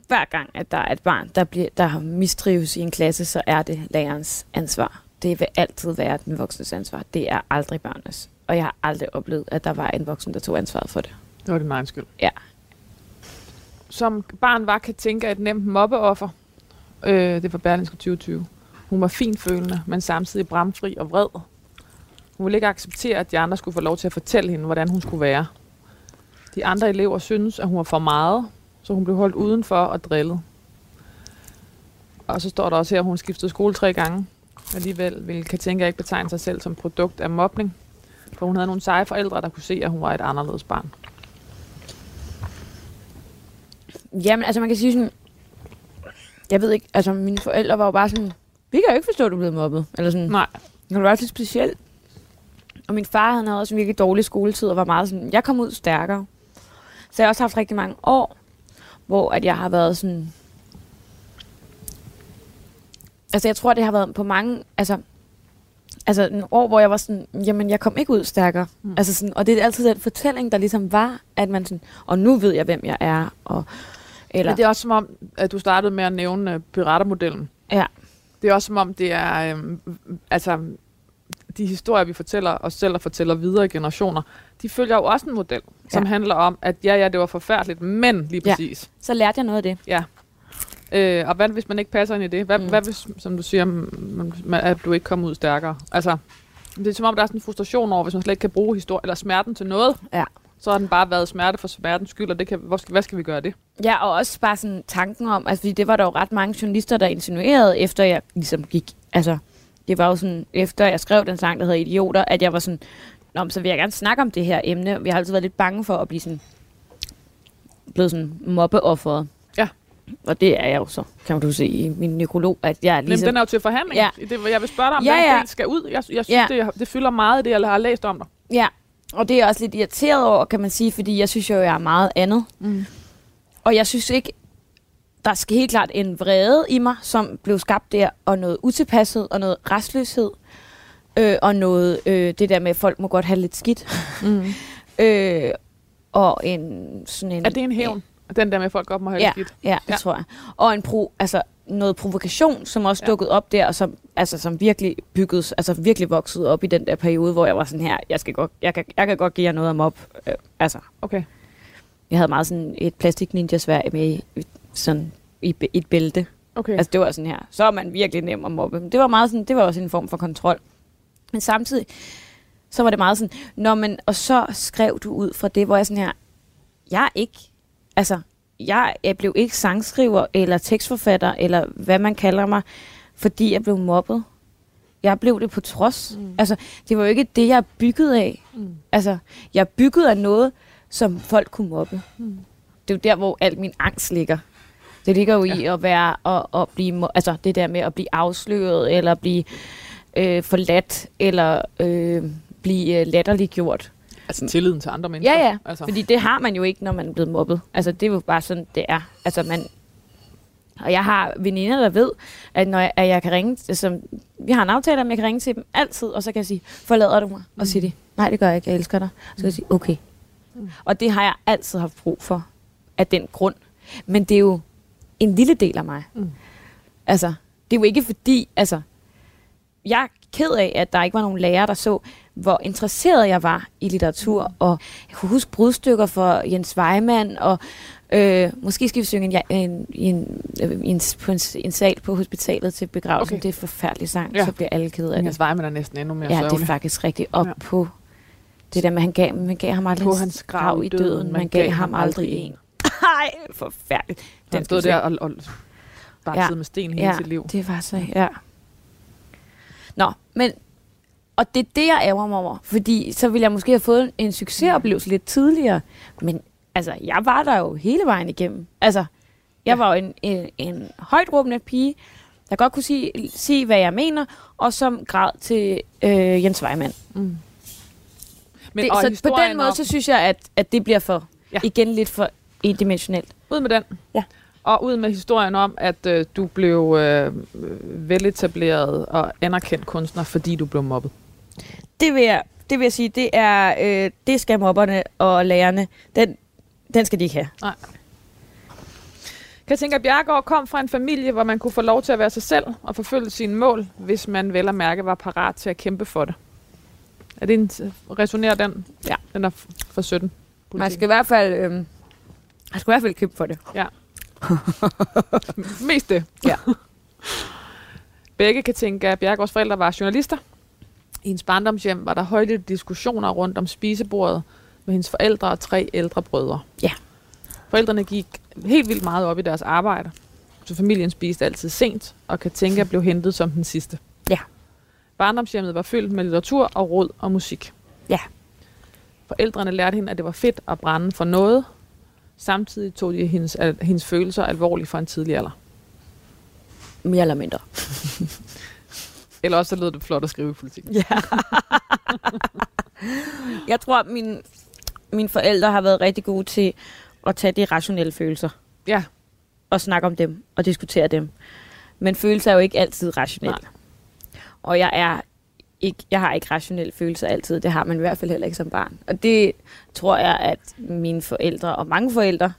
hver gang, at der er et barn, der, bliver, der mistrives i en klasse, så er det lærerens ansvar. Det vil altid være den voksnes ansvar. Det er aldrig børnenes. Og jeg har aldrig oplevet, at der var en voksen, der tog ansvaret for det. Det var din egen skyld. Ja. Som barn var kan tænke et nemt mobbeoffer. Øh, det var Berlingske 2020. Hun var finfølende, men samtidig bramfri og vred. Hun ville ikke acceptere, at de andre skulle få lov til at fortælle hende, hvordan hun skulle være. De andre elever syntes, at hun var for meget, så hun blev holdt udenfor og drillet. Og så står der også her, at hun skiftede skole tre gange. Alligevel ville Katinka ikke betegne sig selv som produkt af mobning, for hun havde nogle seje forældre, der kunne se, at hun var et anderledes barn. Jamen, altså man kan sige sådan, jeg ved ikke, altså mine forældre var jo bare sådan, vi kan jo ikke forstå, at du blevet mobbet. Eller sådan, Nej. Det var lidt specielt. Og min far han havde også en virkelig dårlig skoletid, og var meget sådan, jeg kom ud stærkere. Så jeg har også haft rigtig mange år, hvor at jeg har været sådan... Altså jeg tror, det har været på mange... Altså, altså en år, hvor jeg var sådan, jamen jeg kom ikke ud stærkere. Mm. Altså sådan, og det er altid den fortælling, der ligesom var, at man sådan, og nu ved jeg, hvem jeg er. Og, eller, Men det er også som om, at du startede med at nævne uh, piratermodellen. Ja. Det er også som om, det er, øhm, altså, de historier, vi fortæller os selv og fortæller videre i generationer, de følger jo også en model, som Ja. handler om, at ja, ja, det var forfærdeligt, men lige Ja. præcis. så lærte jeg noget af det. Øh, og hvad hvis man ikke passer ind i det? Hvad, mm. Mm. hvad hvis, som du siger, m- m- at du ikke kommer ud stærkere? Altså, det er som om, der er sådan en frustration over, hvis man slet ikke kan bruge historie eller smerten til noget. Ja. Så har den bare været smerte for smertens skyld, og det kan, hvor skal, hvad skal vi gøre det? Ja, og også bare sådan tanken om, altså fordi det var der jo ret mange journalister, der insinuerede, efter jeg ligesom gik, altså det var jo sådan, efter jeg skrev den sang, der hedder Idioter, at jeg var sådan, Nå, så vil jeg gerne snakke om det her emne. Vi har altid været lidt bange for at blive sådan, blevet sådan mobbeofferet. Og det er jeg jo så, kan du se i min nekrolog, at jeg er Ligesom, ligesom... den er jo til forhandling. Ja. Det, jeg vil spørge dig, om Ja, ja, den skal ud. Jeg, jeg synes, Ja. det, det fylder meget det, jeg har læst om dig. Ja, og det er jeg også lidt irriteret over, kan man sige, fordi jeg synes jo, jeg er meget andet. Mm. Og jeg synes ikke, der skal helt klart en vrede i mig, som blev skabt der, og noget utilpasset, og noget restløshed, øh, og noget, øh, det der med, at folk må godt have lidt skidt. Mm. Øh, og en sådan en... Er det en hævn? Den der med, at folk godt må have Ja, det skidt? ja, det Ja. tror jeg. Og en pro, altså noget provokation, som også Ja. dukkede op der, og som, altså, som virkelig bygget, altså virkelig voksede op i den der periode, hvor jeg var sådan her, jeg, skal godt, jeg, kan, jeg kan godt give jer noget om op. Øh, altså, Okay. jeg havde meget sådan et plastik ninja svær med i, sådan i be- et bælte. okay. Altså det var sådan her. Så er man virkelig nem at mobbe. Men det var meget sådan, det var også en form for kontrol. Men samtidig, så var det meget sådan, når man, og så skrev du ud fra det, hvor jeg sådan her, jeg er ikke, altså, jeg, jeg blev ikke sangskriver, eller tekstforfatter, eller hvad man kalder mig, fordi jeg blev mobbet. Jeg blev det på trods. Mm. Altså, det var jo ikke det, jeg er bygget af. Mm. Altså, jeg er bygget af noget, som folk kunne mobbe. Mm. Det er jo der, hvor al min angst ligger. Det ligger jo i at være og, og blive, altså det der med at blive afsløret eller blive øh, forladt eller øh, blive øh, latterliggjort. Altså tilliden til andre mennesker. Ja, ja. Altså. Fordi det har man jo ikke, når man er blevet mobbet. Altså det er jo bare sådan, det er. Altså man, og jeg har veninder, der ved, at når jeg, at jeg kan ringe, som, vi har en aftale om, jeg kan ringe til dem altid, og så kan jeg sige, forlader du mig? Og så siger de, nej det gør jeg ikke, jeg elsker dig. Så kan jeg sige, okay. Mm. Og det har jeg altid haft brug for, af den grund. Men det er jo en lille del af mig. Mm. Altså, det er jo ikke fordi, altså, jeg er ked af, at der ikke var nogen lærere, der så, hvor interesseret jeg var i litteratur. Og jeg kunne huske brudstykker for Jens Weimann, og øh, måske skal vi synge en, en, en, øh, en, på en, en sal på hospitalet til begravelsen. Okay. Det er forfærdelig sang, Ja. så bliver alle ked af det. vej, men er næsten endnu mere Ja, det er faktisk rigtigt. Op Ja. på det der med, han gav, man gav ham aldrig På hans grav i døden, man gav ham aldrig en. Nej, forfærdeligt. Han skal stod der og, og bare ja. med sten hele Ja, sit liv. det var så, ja. Nå, men, og det er det, jeg ærger mig over, fordi så ville jeg måske have fået en succesoplevelse lidt tidligere, men altså, jeg var der jo hele vejen igennem. Altså, jeg var jo en, en, en højt råbende pige, der godt kunne sige, sige, hvad jeg mener, og som græd til øh, Jens Weimann. Mm. Men, Det, og så på den måde, om- så synes jeg, at, at det bliver for, ja. igen lidt for endimensionelt. Ud med den. Ja. Og ud med historien om, at øh, du blev øh, veletableret og anerkendt kunstner, fordi du blev mobbet. Det vil jeg, det vil jeg sige, det er, øh, det skal mobberne og lærerne, den, den skal de ikke have. Katinka Bjergård kom fra en familie, hvor man kunne få lov til at være sig selv og forfølge sine mål, hvis man vel at mærke var parat til at kæmpe for det. Er det en, resonerer den? Ja. Den er for 17. Man skal i hvert fald, øh, man skal i hvert fald kæmpe for det. Mest det. Ja. Begge Katinka Bjergårds forældre var journalister. I hendes barndomshjem var der højlige diskussioner rundt om spisebordet med hendes forældre og tre ældre brødre. Ja. Forældrene gik helt vildt meget op i deres arbejde, så familien spiste altid sent, og Katinka blev hentet som den sidste. Ja. Barndomshjemmet var fyldt med litteratur og råd og musik. Ja. Forældrene lærte hende, at det var fedt at brænde for noget. Samtidig tog de hendes, al- hendes følelser alvorligt fra en tidlig alder. Mere eller mindre. Eller også så lød det flot at skrive i politik. Ja. jeg tror, min, mine forældre har været rigtig gode til at tage de rationelle følelser Ja, og snakke om dem og diskutere dem. Men følelser er jo ikke altid rationelle. Nej. Og jeg er ikke, jeg har ikke rationelle følelser altid. Det har man i hvert fald heller ikke som barn. Og det tror jeg, at mine forældre og mange forældre,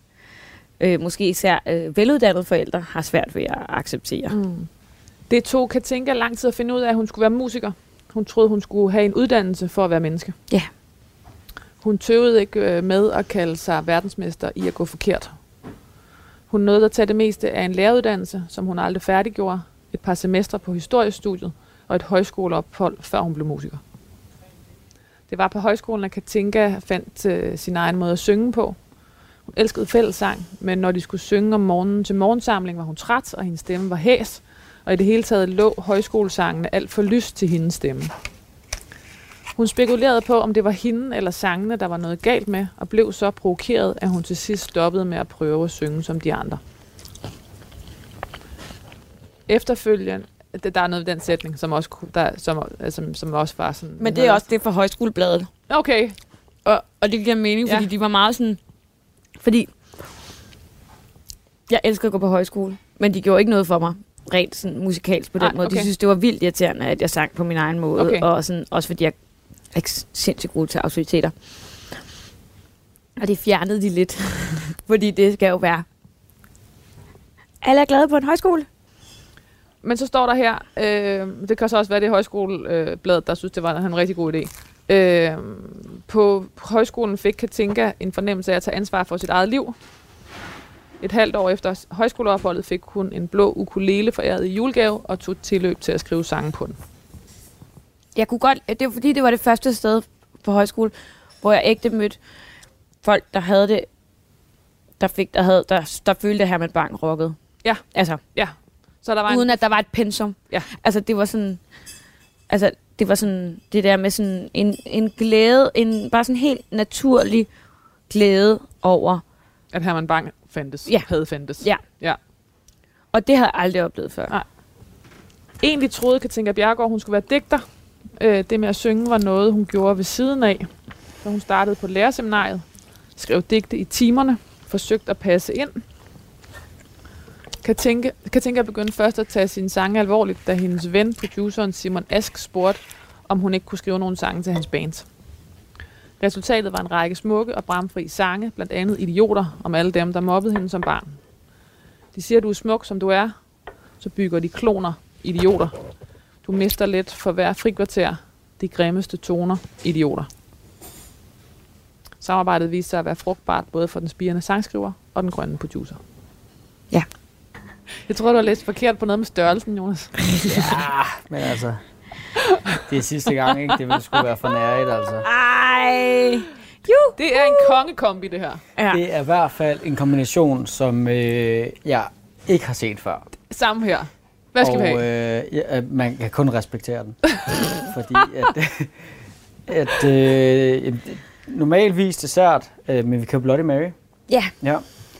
øh, måske især øh, veluddannede forældre, har svært ved at acceptere. Mm. Det tog Katinka lang tid at finde ud af, at hun skulle være musiker. Hun troede, hun skulle have en uddannelse for at være menneske. Ja. Hun tøvede ikke øh, med at kalde sig verdensmester i at gå forkert. Hun nåede at tage det meste af en læreruddannelse, som hun aldrig færdiggjorde, et par semestre på historiestudiet og et højskoleophold, før hun blev musiker. Det var på højskolen, at Katinka fandt øh, sin egen måde at synge på. Hun elskede fællessang, men når de skulle synge om morgenen til morgensamling, var hun træt, og hendes stemme var hæs, og i det hele taget lå højskolesangene alt for lyst til hendes stemme. Hun spekulerede på, om det var hende eller sangene, der var noget galt med, og blev så provokeret, at hun til sidst stoppede med at prøve at synge som de andre. Efterfølgende, der er noget i den sætning, som også, der, som, altså, som også var sådan... Men det er også det for højskolebladet. Okay, Og, og det giver mening, Ja. fordi de var meget sådan... Fordi jeg elsker at gå på højskole, men de gjorde ikke noget for mig rent sådan musikalsk på den Nej, måde. De okay. synes, det var vildt irriterende, at jeg sang på min egen måde. Okay. Og sådan, også fordi jeg er sindssygt god til autoriteter. Og det fjernede de lidt. fordi det skal jo være... Alle er glade på en højskole. Men så står der her, øh, det kan så også være det højskolebladet, øh, der synes, det var en rigtig god idé. Øh, på højskolen fik Katinka en fornemmelse af at tage ansvar for sit eget liv. Et halvt år efter højskoleopholdet fik hun en blå ukulele foræret i julegave og tog tilløb til at skrive sange på den. Jeg kunne godt... Det var fordi, det var det første sted på højskole, hvor jeg ægte mødte folk, der havde det... Der, fik, der, havde, der, der følte, at Herman Bang rockede. Ja. Altså, Så der var uden en, at der var et pensum. Ja. Altså, det var sådan... Altså, det var sådan... Det der med sådan en, en glæde, en bare sådan helt naturlig glæde over... at Herman Bang fandtes, Ja. havde fandtes. Ja. ja. Og det havde jeg aldrig oplevet før. Nej. Egentlig troede Katinka Bjergård, hun skulle være digter. Øh, det med at synge var noget, hun gjorde ved siden af. Så hun startede på lærerseminariet, skrev digte i timerne, forsøgte at passe ind. Katinka, Katinka begyndte først at tage sine sange alvorligt, da hendes ven, produceren Simon Ask, spurgte, om hun ikke kunne skrive nogle sange til hans band. Resultatet var en række smukke og bramfri sange, blandt andet Idioter, om alle dem, der mobbede hende som barn. De siger, du er smuk, som du er, så bygger de kloner, idioter. Du mister lidt for hver frikvarter, de grimmeste toner, idioter. Samarbejdet viste sig at være frugtbart både for den spirende sangskriver og den grønne producer. Ja. Jeg tror, du har læst forkert på noget med størrelsen, Jonas. Ja, men altså... Det er sidste gang, ikke? Det ville sgu være for nærigt, altså. Ej! Det er en kongekombi, det her. Ja. Det er i hvert fald en kombination, som øh, jeg ikke har set før. Samme her. Hvad skal og, vi have? Øh, ja, man kan kun respektere den. fordi at, at øh, normalvis dessert, øh, men vi kan Bloody Mary. Ja. Ja.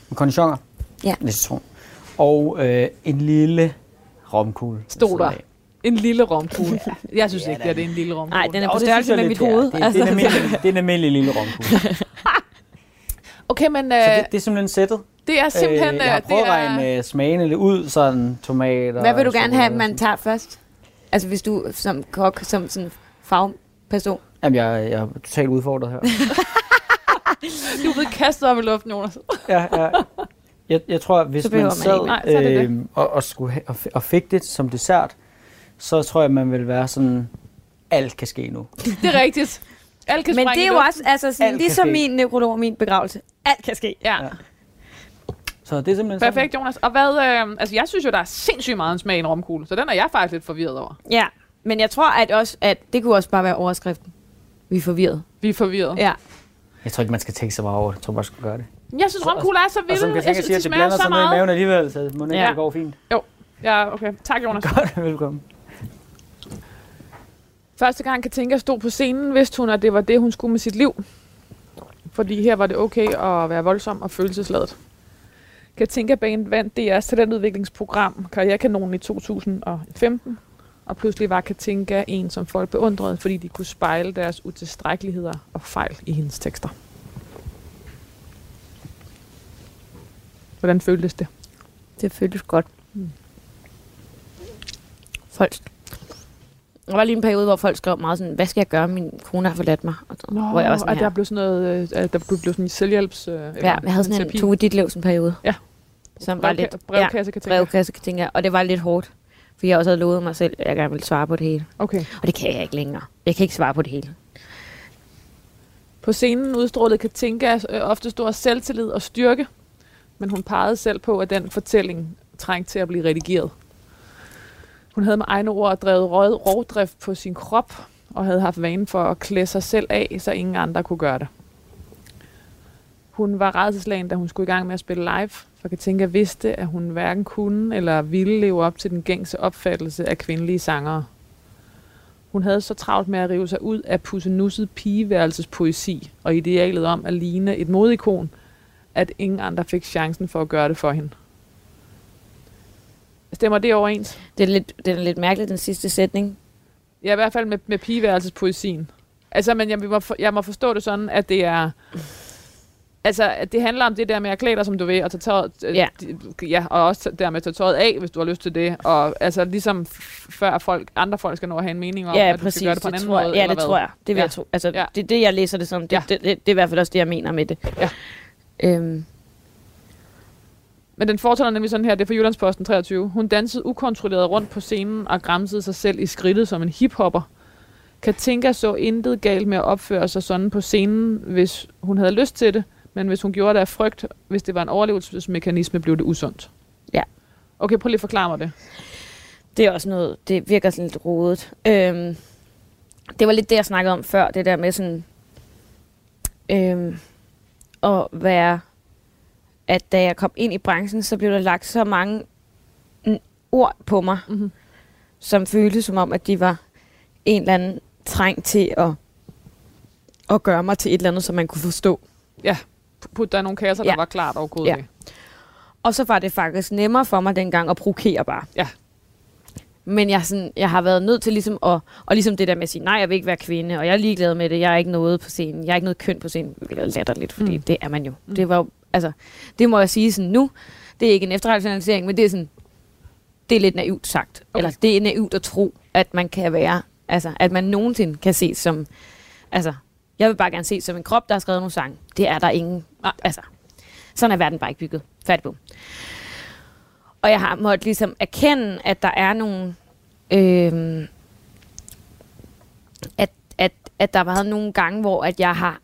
Med cornichoner. Ja. Lidt citron. Og øh, en lille romkugle. Stod der. En lille romkugle. Jeg synes Ja, ikke, da. det er en lille romkugle. Nej, den er på det størrelse med mit det er. hoved. Det, det, er en almindelig, det er en almindelig lille romkugle. Så Okay, men øh, det, det er simpelthen sættet. det er simpelthen... øh, jeg har øh, prøvet det at er, regne øh, smagene lidt ud, sådan tomater. Hvad vil du gerne have, man tager først? Altså hvis du som kok, som sådan person. Jamen, jeg, jeg er totalt udfordret her. Du er blevet kastet op i luften, Jonas. ja, ja. Jeg, jeg tror, at hvis Så man man sad ikke. Nej, så er det det. øh, og, og, skulle have, og fik det som dessert, så tror jeg, man vil være sådan, alt kan ske nu. Det er rigtigt. Alt kan Men det er jo også, altså sådan, Alt ligesom min nekrolog og min begravelse. Alt kan ske. Ja. Ja. Så det er simpelthen sådan. Perfekt, Jonas. Og hvad, øh, altså jeg synes jo, der er sindssygt meget en smag i en romkugle, så den er jeg faktisk lidt forvirret over. Ja, men jeg tror at også, at det kunne også bare være overskriften. Vi er forvirret. Vi er forvirret. Ja. Jeg tror ikke, man skal tænke så meget over det. Jeg tror bare, man skal gøre det. Jeg synes, romkugle er så Og vilde. som kan Jeg tænke synes, sige, de at det blander så sig med i meget. maven alligevel, så må det Ja. går fint. Ja, okay. Tak, Jonas. Godt, velkommen. Første gang Katinka stod på scenen, vidste hun, at det var det, hun skulle med sit liv. Fordi her var det okay at være voldsom og følelsesladet. Katinka Band vandt DR's talentudviklingsprogram Karrierekanonen i 2015. Og pludselig var Katinka en, som folk beundrede, fordi de kunne spejle deres utilstrækkeligheder og fejl i hendes tekster. Hvordan føltes det? Det føltes godt. Mm. Folk. Der var lige en periode, hvor folk skrev meget sådan, hvad skal jeg gøre, min kone har forladt mig. Og Nå, hvor jeg var sådan her. der blev sådan noget, øh, der blev sådan en selvhjælps... Øh, Ja, jeg havde sådan en terapi. Tove Ditlevsen periode. Ja. Som var lidt brevkasse, Katinka. brevkasse, jeg. Og det var lidt hårdt. For jeg også havde lovet mig selv, at jeg gerne ville svare på det hele. Okay. Og det kan jeg ikke længere. Jeg kan ikke svare på det hele. På scenen udstrålede Katinka øh, ofte stor selvtillid og styrke, men hun pegede selv på, at den fortælling trængte til at blive redigeret. Hun havde med egne ord drevet rovdrift på sin krop, og havde haft vanen for at klæde sig selv af, så ingen andre kunne gøre det. Hun var redselslagen, da hun skulle i gang med at spille live, for Katinka vidste, at hun hverken kunne eller ville leve op til den gængse opfattelse af kvindelige sangere. Hun havde så travlt med at rive sig ud af pussenusset pigeværelsespoesi og idealet om at ligne et modikon, at ingen andre fik chancen for at gøre det for hende. Stemmer det overens? Det er lidt, det er lidt mærkeligt, den sidste sætning. Ja, i hvert fald med, med pigeværelsespoesien. Altså, men jeg må, for, jeg må forstå det sådan, at det er... Altså, at det handler om det der med at klæde dig, som du vil, og tage tøjet, øh, Ja. ja, og også dermed tage tøjet af, hvis du har lyst til det. Og altså, ligesom før folk, andre folk skal nå at have en mening om, ja, at du præcis. skal gøre det på en det anden tror jeg. måde. Ja, det hvad? tror jeg. Det vil Ja. jeg tro. Altså, Ja. det er det, jeg læser det som. Det, Ja. det, det, det, er i hvert fald også det, jeg mener med det. Ja. Øhm, Men den fortæller nemlig sådan her, det er fra Jyllandsposten 23. Hun dansede ukontrolleret rundt på scenen og græmsede sig selv i skridtet som en hiphopper. Katinka så intet galt med at opføre sig sådan på scenen, hvis hun havde lyst til det, men hvis hun gjorde det af frygt, hvis det var en overlevelsesmekanisme, blev det usundt. Ja. Okay, prøv lige at forklare mig det. det er også noget, det virker sådan lidt rodet. Øhm, det var lidt det, jeg snakkede om før, det der med sådan, øhm, at være, at da jeg kom ind i branchen, så blev der lagt så mange ord på mig, Mhm. som føltes som om, at de var en eller anden træng til at, at gøre mig til et eller andet, som man kunne forstå. Put der nogle kasser, Ja. der var klart overhovedet Ja. ja. Og så var det faktisk nemmere for mig dengang at provokere bare. Ja. Men jeg, sådan, jeg har været nødt til ligesom at, og ligesom det der med at sige, nej, jeg vil ikke være kvinde, og jeg er ligeglad med det, jeg er ikke noget på scenen, jeg er ikke noget køn på scenen, hvilket er latterligt, fordi Mm. det er man jo. Mm. Mm. Det var jo, altså, det må jeg sige sådan nu, det er ikke en efterrationalisering, men det er sådan, det er lidt naivt sagt, Okay. eller det er naivt at tro, at man kan være, altså, at man nogensinde kan ses som, altså, jeg vil bare gerne ses som en krop, der har skrevet nogle sange. Det er der ingen, altså, sådan er verden bare ikke bygget. Færdig på. Og jeg har måttet ligesom erkende, at der er nogle... Øhm, at, at, at der har været nogle gange, hvor at jeg har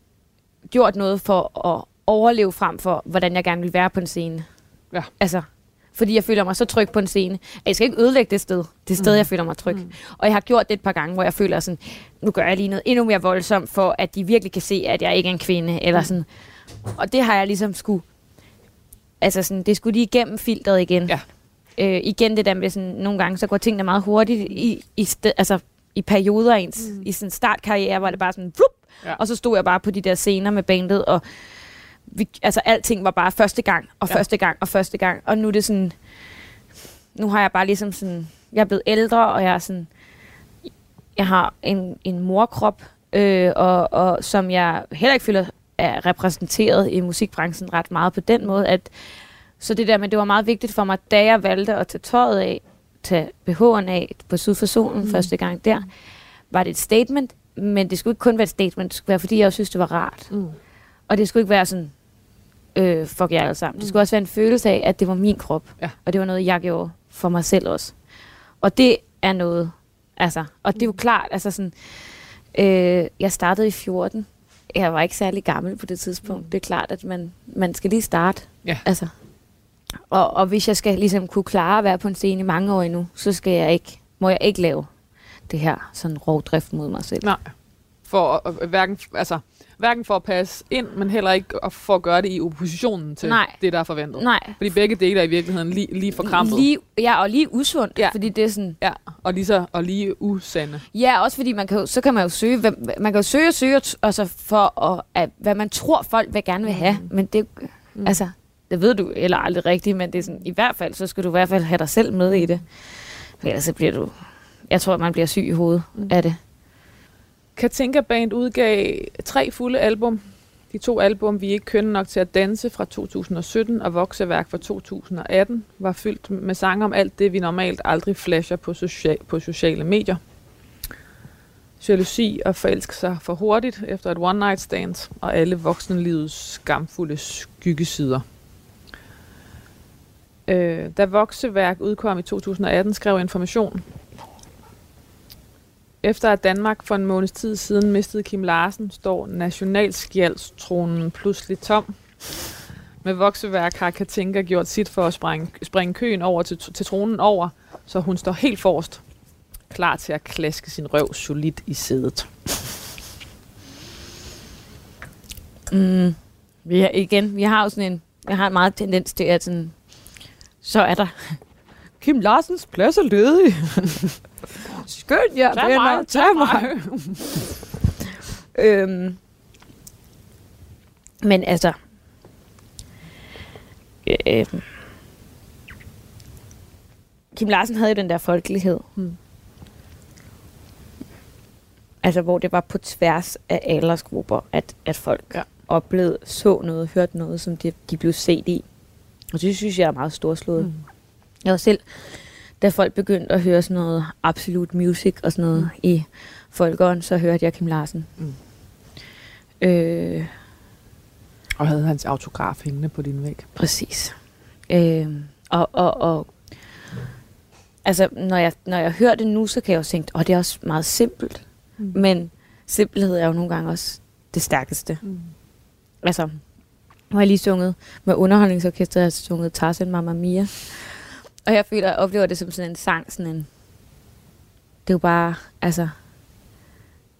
gjort noget for at overleve frem for, hvordan jeg gerne vil være på en scene. Ja. Altså, fordi jeg føler mig så tryg på en scene. At jeg skal ikke ødelægge det sted. Det sted, Mm. jeg føler mig tryg. Mm. Og jeg har gjort det et par gange, hvor jeg føler sådan, nu gør jeg lige noget endnu mere voldsomt, for at de virkelig kan se, at jeg ikke er en kvinde. Eller Mm. sådan. Og det har jeg ligesom skulle... Altså sådan, det skulle lige igennem filtret igen. Ja. Øh, igen det der med sådan, nogle gange, så går tingene meget hurtigt i, i, sted, altså, i perioder ens. Mm. I sådan startkarriere, var det bare sådan, vlup, Ja. ja. og så stod jeg bare på de der scener med bandet, og vi, altså alting var bare første gang, og Ja. første gang, og første gang. Og nu er det sådan, nu har jeg bare ligesom sådan, jeg er blevet ældre, og jeg er sådan, jeg har en, en morkrop, øh, og, og som jeg heller ikke føler er repræsenteret i musikbranchen ret meget på den måde, at så det der med, det var meget vigtigt for mig, da jeg valgte at tage tøjet af, tage BH'en af på Syd for Solen mm. første gang der, var det et statement, men det skulle ikke kun være et statement, det skulle være, fordi jeg også synes, det var rart. Mm. Og det skulle ikke være sådan, øh, fuck jer alle sammen. Det skulle også være en følelse af, at det var min krop. Ja. Og det var noget, jeg gjorde for mig selv også. Og det er noget, altså, og det er jo klart, altså sådan, øh, jeg startede i 14. Jeg var ikke særlig gammel på det tidspunkt. Det er klart, at man, man skal lige starte. Ja. Altså, og, og hvis jeg skal ligesom kunne klare at være på en scene i mange år endnu, så skal jeg ikke, må jeg ikke lave det her sådan rovdrift mod mig selv. Nej. For, at- hverken, altså, hverken for at passe ind, men heller ikke at- for at gøre det i oppositionen til Nej. det, der er forventet. Nej. Fordi begge dele er i virkeligheden lige, lige forkrampet. Lige, ja, og lige usundt, Ja. fordi det er sådan, Ja, og lige, så, og lige usande. Ja, også fordi man kan så kan man jo søge, hvem, man kan jo søge og søge, t- altså for at, at, hvad man tror, folk vil gerne vil have. Mm. Men det, mm. altså, det ved du eller aldrig rigtigt, men det er sådan, i hvert fald, så skal du i hvert fald have dig selv med i det. For ellers så bliver du, jeg tror, man bliver syg i hovedet mm. af det. Katinka Band udgav tre fulde album. De to album, Vi er ikke kønne nok til at danse fra 2017 og Vokseværk fra 2018, var fyldt med sange om alt det, vi normalt aldrig flasher på, socia- på sociale medier. Jalousi og forelske sig for hurtigt efter et one night stand og alle voksenlivets skamfulde skyggesider. Øh, da Vokseværk udkom i 2018, skrev Information, efter at Danmark for en måneds tid siden mistede Kim Larsen, står nationalskjaldstronen pludselig tom. Med vokseværk har Katinka gjort sit for at springe, springe køen over til, til tronen over, så hun står helt forrest, klar til at klaske sin røv solidt i sædet. Mm. Vi har, igen, vi har jo sådan en, jeg har en meget tendens til, at sådan, så er der Kim Larsens plads er ledig. Skøn jer, Tag venner, mig, tag mig. øhm, men altså, øh, Kim Larsen havde jo den der folkelighed. Hmm. Altså, hvor det var på tværs af aldersgrupper, at, at folk ja. oplevede, så noget, hørte noget, som de, de blev set i. Og det synes jeg er meget storslået. Mm. Jeg var selv, da folk begyndte at høre sådan noget absolut music og sådan noget mm. i folkeånd, så hørte jeg Kim Larsen. Mm. Øh, Og havde hans autograf hængende på din væg. Præcis. Øh, og, og, og altså, når jeg, når jeg hører det nu, så kan jeg jo tænke, åh, det er også meget simpelt. Mm. Mm. Men simpelhed er jo nogle gange også det stærkeste. Mm. Altså, nu har jeg lige sunget med underholdningsorkestret, jeg har sunget Tarzan Mamma Mia. Og jeg føler, jeg oplever det som sådan en sang, sådan en... Det er jo bare, altså...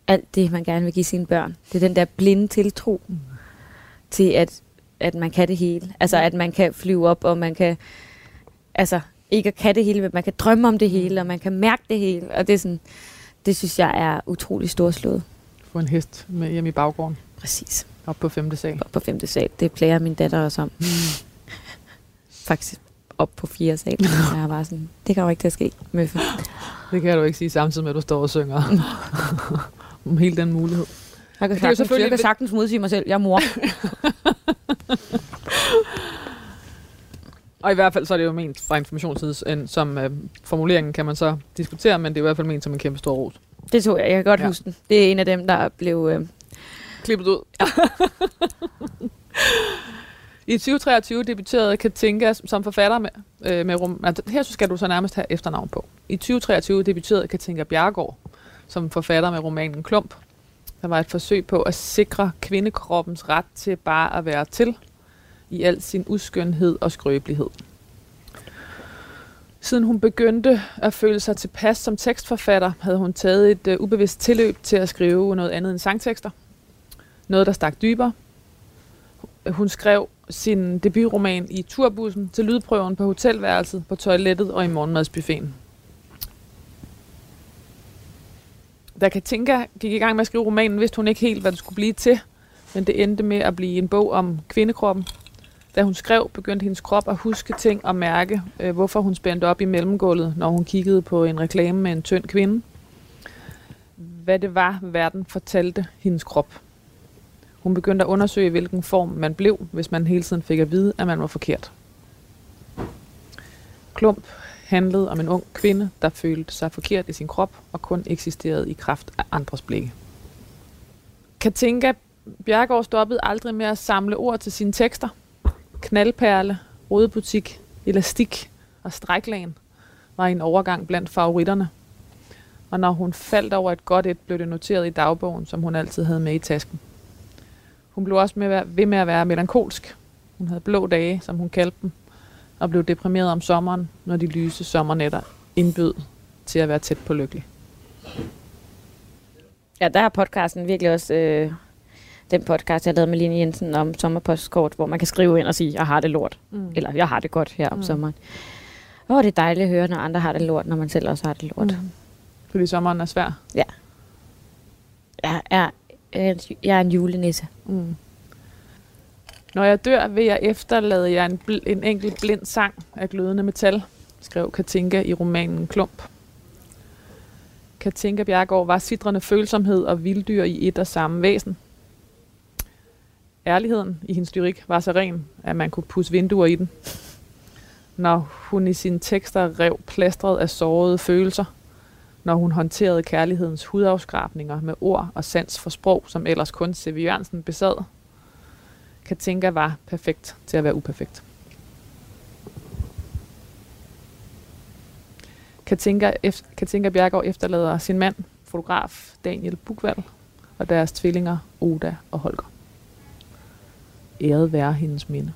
Alt det, man gerne vil give sine børn. Det er den der blinde tiltro Mm. til, at, at man kan det hele. Altså, at man kan flyve op, og man kan... Altså, ikke at kan det hele, men man kan drømme om det hele, og man kan mærke det hele. Og det er sådan... Det synes jeg er utrolig storslået. Få en hest med hjem i baggården. Præcis. Op på femte sal. Op på femte sal. Det plager min datter også om. Faktisk op på fire sal. Jeg er bare sådan, det kan jo ikke til at ske, Møffe. Det kan du ikke sige samtidig med, at du står og synger om hele den mulighed. Jeg kan, er sagtens, selvfølgelig jeg kan sagtens modsige mig selv. Jeg er mor. Og i hvert fald så er det jo ment fra informationssiden, som øh, formuleringen kan man så diskutere, men det er i hvert fald ment som en kæmpe stor ros. Det tror jeg. Jeg kan godt Ja. ja. huske den. Det er en af dem, der blev... Øh, Klippet ud. Ja. I 2023 debuterede Katinka som forfatter med, øh, med rum... altså, her skal du så nærmest have efternavn på. I 2023 debuterede Katinka Bjergård som forfatter med romanen Klump. Der var et forsøg på at sikre kvindekroppens ret til bare at være til i al sin uskønhed og skrøbelighed. Siden hun begyndte at føle sig tilpas som tekstforfatter, havde hun taget et uh, ubevidst tilløb til at skrive noget andet end sangtekster. Noget, der stak dybere. Hun skrev sin debutroman i turbussen til lydprøven på hotelværelset, på toilettet og i morgenmadsbuffeten. Da Katinka gik i gang med at skrive romanen, vidste hun ikke helt, hvad det skulle blive til, men det endte med at blive en bog om kvindekroppen. Da hun skrev, begyndte hendes krop at huske ting og mærke, øh, hvorfor hun spændte op i mellemgulvet, når hun kiggede på en reklame med en tynd kvinde. Hvad det var, verden fortalte hendes krop. Hun begyndte at undersøge, hvilken form man blev, hvis man hele tiden fik at vide, at man var forkert. Klump handlede om en ung kvinde, der følte sig forkert i sin krop og kun eksisterede i kraft af andres blikke. Katinka Bjergård stoppede aldrig med at samle ord til sine tekster. Knaldperle, rodebutik, elastik og stræklagen var en overgang blandt favoritterne. Og når hun faldt over et godt et, blev det noteret i dagbogen, som hun altid havde med i tasken. Hun blev også med, ved med at være melankolsk. Hun havde blå dage, som hun kaldte dem, og blev deprimeret om sommeren, når de lyse sommernætter indbød til at være tæt på lykkelig. Ja, der er podcasten virkelig også øh, den podcast, jeg lavede med Line Jensen om sommerpostkort, hvor man kan skrive ind og sige, jeg har det lort. Mm. Eller jeg har det godt her om Mm. sommeren. Åh, det er dejligt at høre, når andre har det lort, når man selv også har det lort. Mm. Fordi sommeren er svær. Jeg, er, Øh, jeg er en julenisse. Mm. Når jeg dør, vil jeg efterlade jer en, bl- en enkelt blind sang af glødende metal, skrev Katinka i romanen Klump. Katinka Bjergård var sidrende følsomhed og vilddyr i et og samme væsen. Ærligheden i hendes lyrik var så ren, at man kunne pusse vinduer i den. Når hun i sine tekster rev plastret af sårede følelser, når hun håndterede kærlighedens hudafskrabninger med ord og sans for sprog, som ellers kun C.V. Jørgensen besad. Katinka var perfekt til at være uperfekt. Katinka, ef- Katinka Bjergård efterlader sin mand, fotograf Daniel Bukvald, og deres tvillinger Oda og Holger. Æret være hendes minde.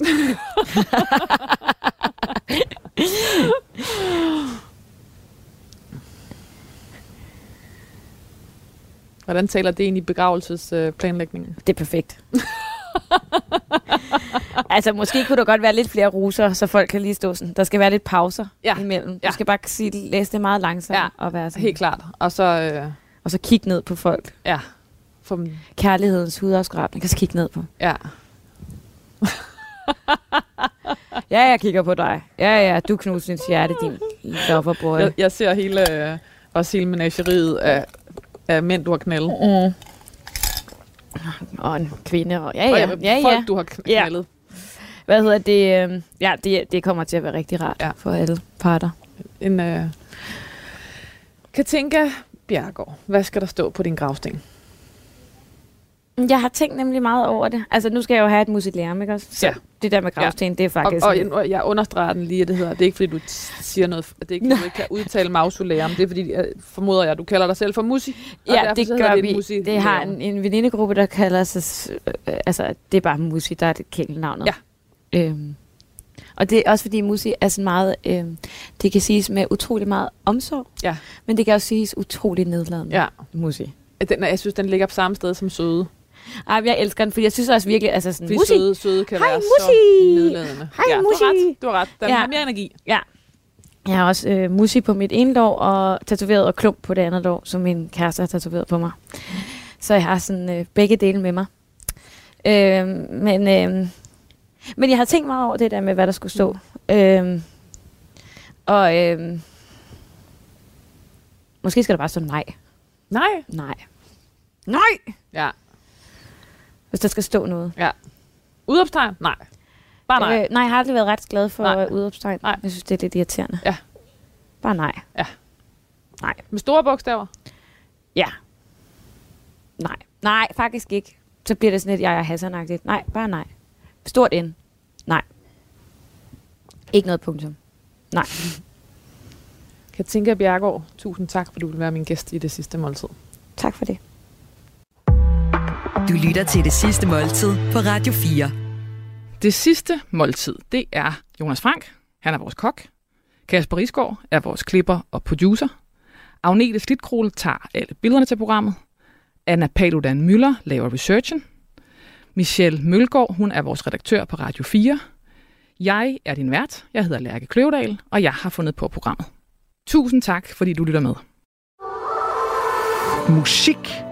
Hvordan taler det ind i begravelsesplanlægningen? Det er perfekt. altså, måske kunne der godt være lidt flere ruser, så folk kan lige stå sådan. Der skal være lidt pauser Ja. imellem. Du Ja. skal bare sige, læse det meget langsomt Ja. og være sådan. Helt klart. Og så, øh, Og så kigge ned på folk. ja, for Kærlighedens hudafskrabning kan så kigge ned på. ja. Ja, jeg kigger på dig. Ja, ja, du knuser sin hjerte, din loverboy. Jeg, jeg ser hele, øh, også hele menageriet af, af mænd, du har knaldet. Mm. Og en kvinde. Og, ja, Og ja, ja, Folk, ja. du har kn- Ja. knaldet. Hvad hedder det? øh, Ja, det, det kommer til at være rigtig rart Ja. ja. for alle parter. En, øh... Katinka Bjergård, hvad skal der stå på din gravsten? Jeg har tænkt nemlig meget over det. Altså, nu skal jeg jo have et museum, ikke også? Så Ja. det der med gravsten, det er Og, faktisk... og, jeg, jeg understreger den lige, at det hedder, det er ikke fordi, du siger noget, det er ikke fordi, du ikke kan udtale mausoleum, det er fordi, jeg formoder jeg, du kalder dig selv for musi. og ja, det gør vi. musi- Det har en, en venindegruppe, der kalder sig... Øh, altså, det er bare Musi, der er det kælenavnet. Ja. Øhm, og det er også fordi Musi er sådan meget... Øhm, det kan siges med utrolig meget omsorg. Ja. Men det kan også siges utrolig nedladende. Ja, Musi. den, jeg synes, den ligger på samme sted som søde. Ej, jeg elsker den, fordi jeg synes også virkelig... Altså sådan, Fordi Musi, søde, søde kan Hej, være Musi! så nedladende. Hej, ja, Du har Musi! ret, du har ret. Den Ja. har mere energi. Jeg har også øh, musi på mit ene lår, og tatoveret og klump på det andet lår, som min kæreste har tatoveret på mig. Så jeg har sådan øh, begge dele med mig. Øh, men, øh, men jeg har tænkt meget over det der med, hvad der skulle stå. Øh, og øh, måske skal der bare stå nej. Nej. Nej. Nej! Ja. Hvis der skal stå noget. Udopstegn? Nej. Bare nej. Øh, nej, jeg har aldrig været ret glad for Nej. udopstegn. Nej. Jeg synes, det er lidt irriterende. Ja. Bare nej. Med store bogstaver? Ja. Nej. Nej, faktisk ikke. Så bliver det sådan lidt, jeg er hassan Nej, bare nej. Stort N. Nej. Ikke noget punktum. Nej. Katinka Bjergård, tusind tak, fordi du vil være min gæst i det sidste måltid. Tak for det. Du lytter til det sidste måltid på Radio 4. Det sidste måltid, det er Jonas Frank. Han er vores kok. Kasper Risgaard er vores klipper og producer. Agnete Slitkrol tager alle billederne til programmet. Anna Paludan Møller laver researchen. Michelle Mølgaard, hun er vores redaktør på Radio 4. Jeg er din vært. Jeg hedder Lærke Kløvedal, og jeg har fundet på programmet. Tusind tak, fordi du lytter med. Musik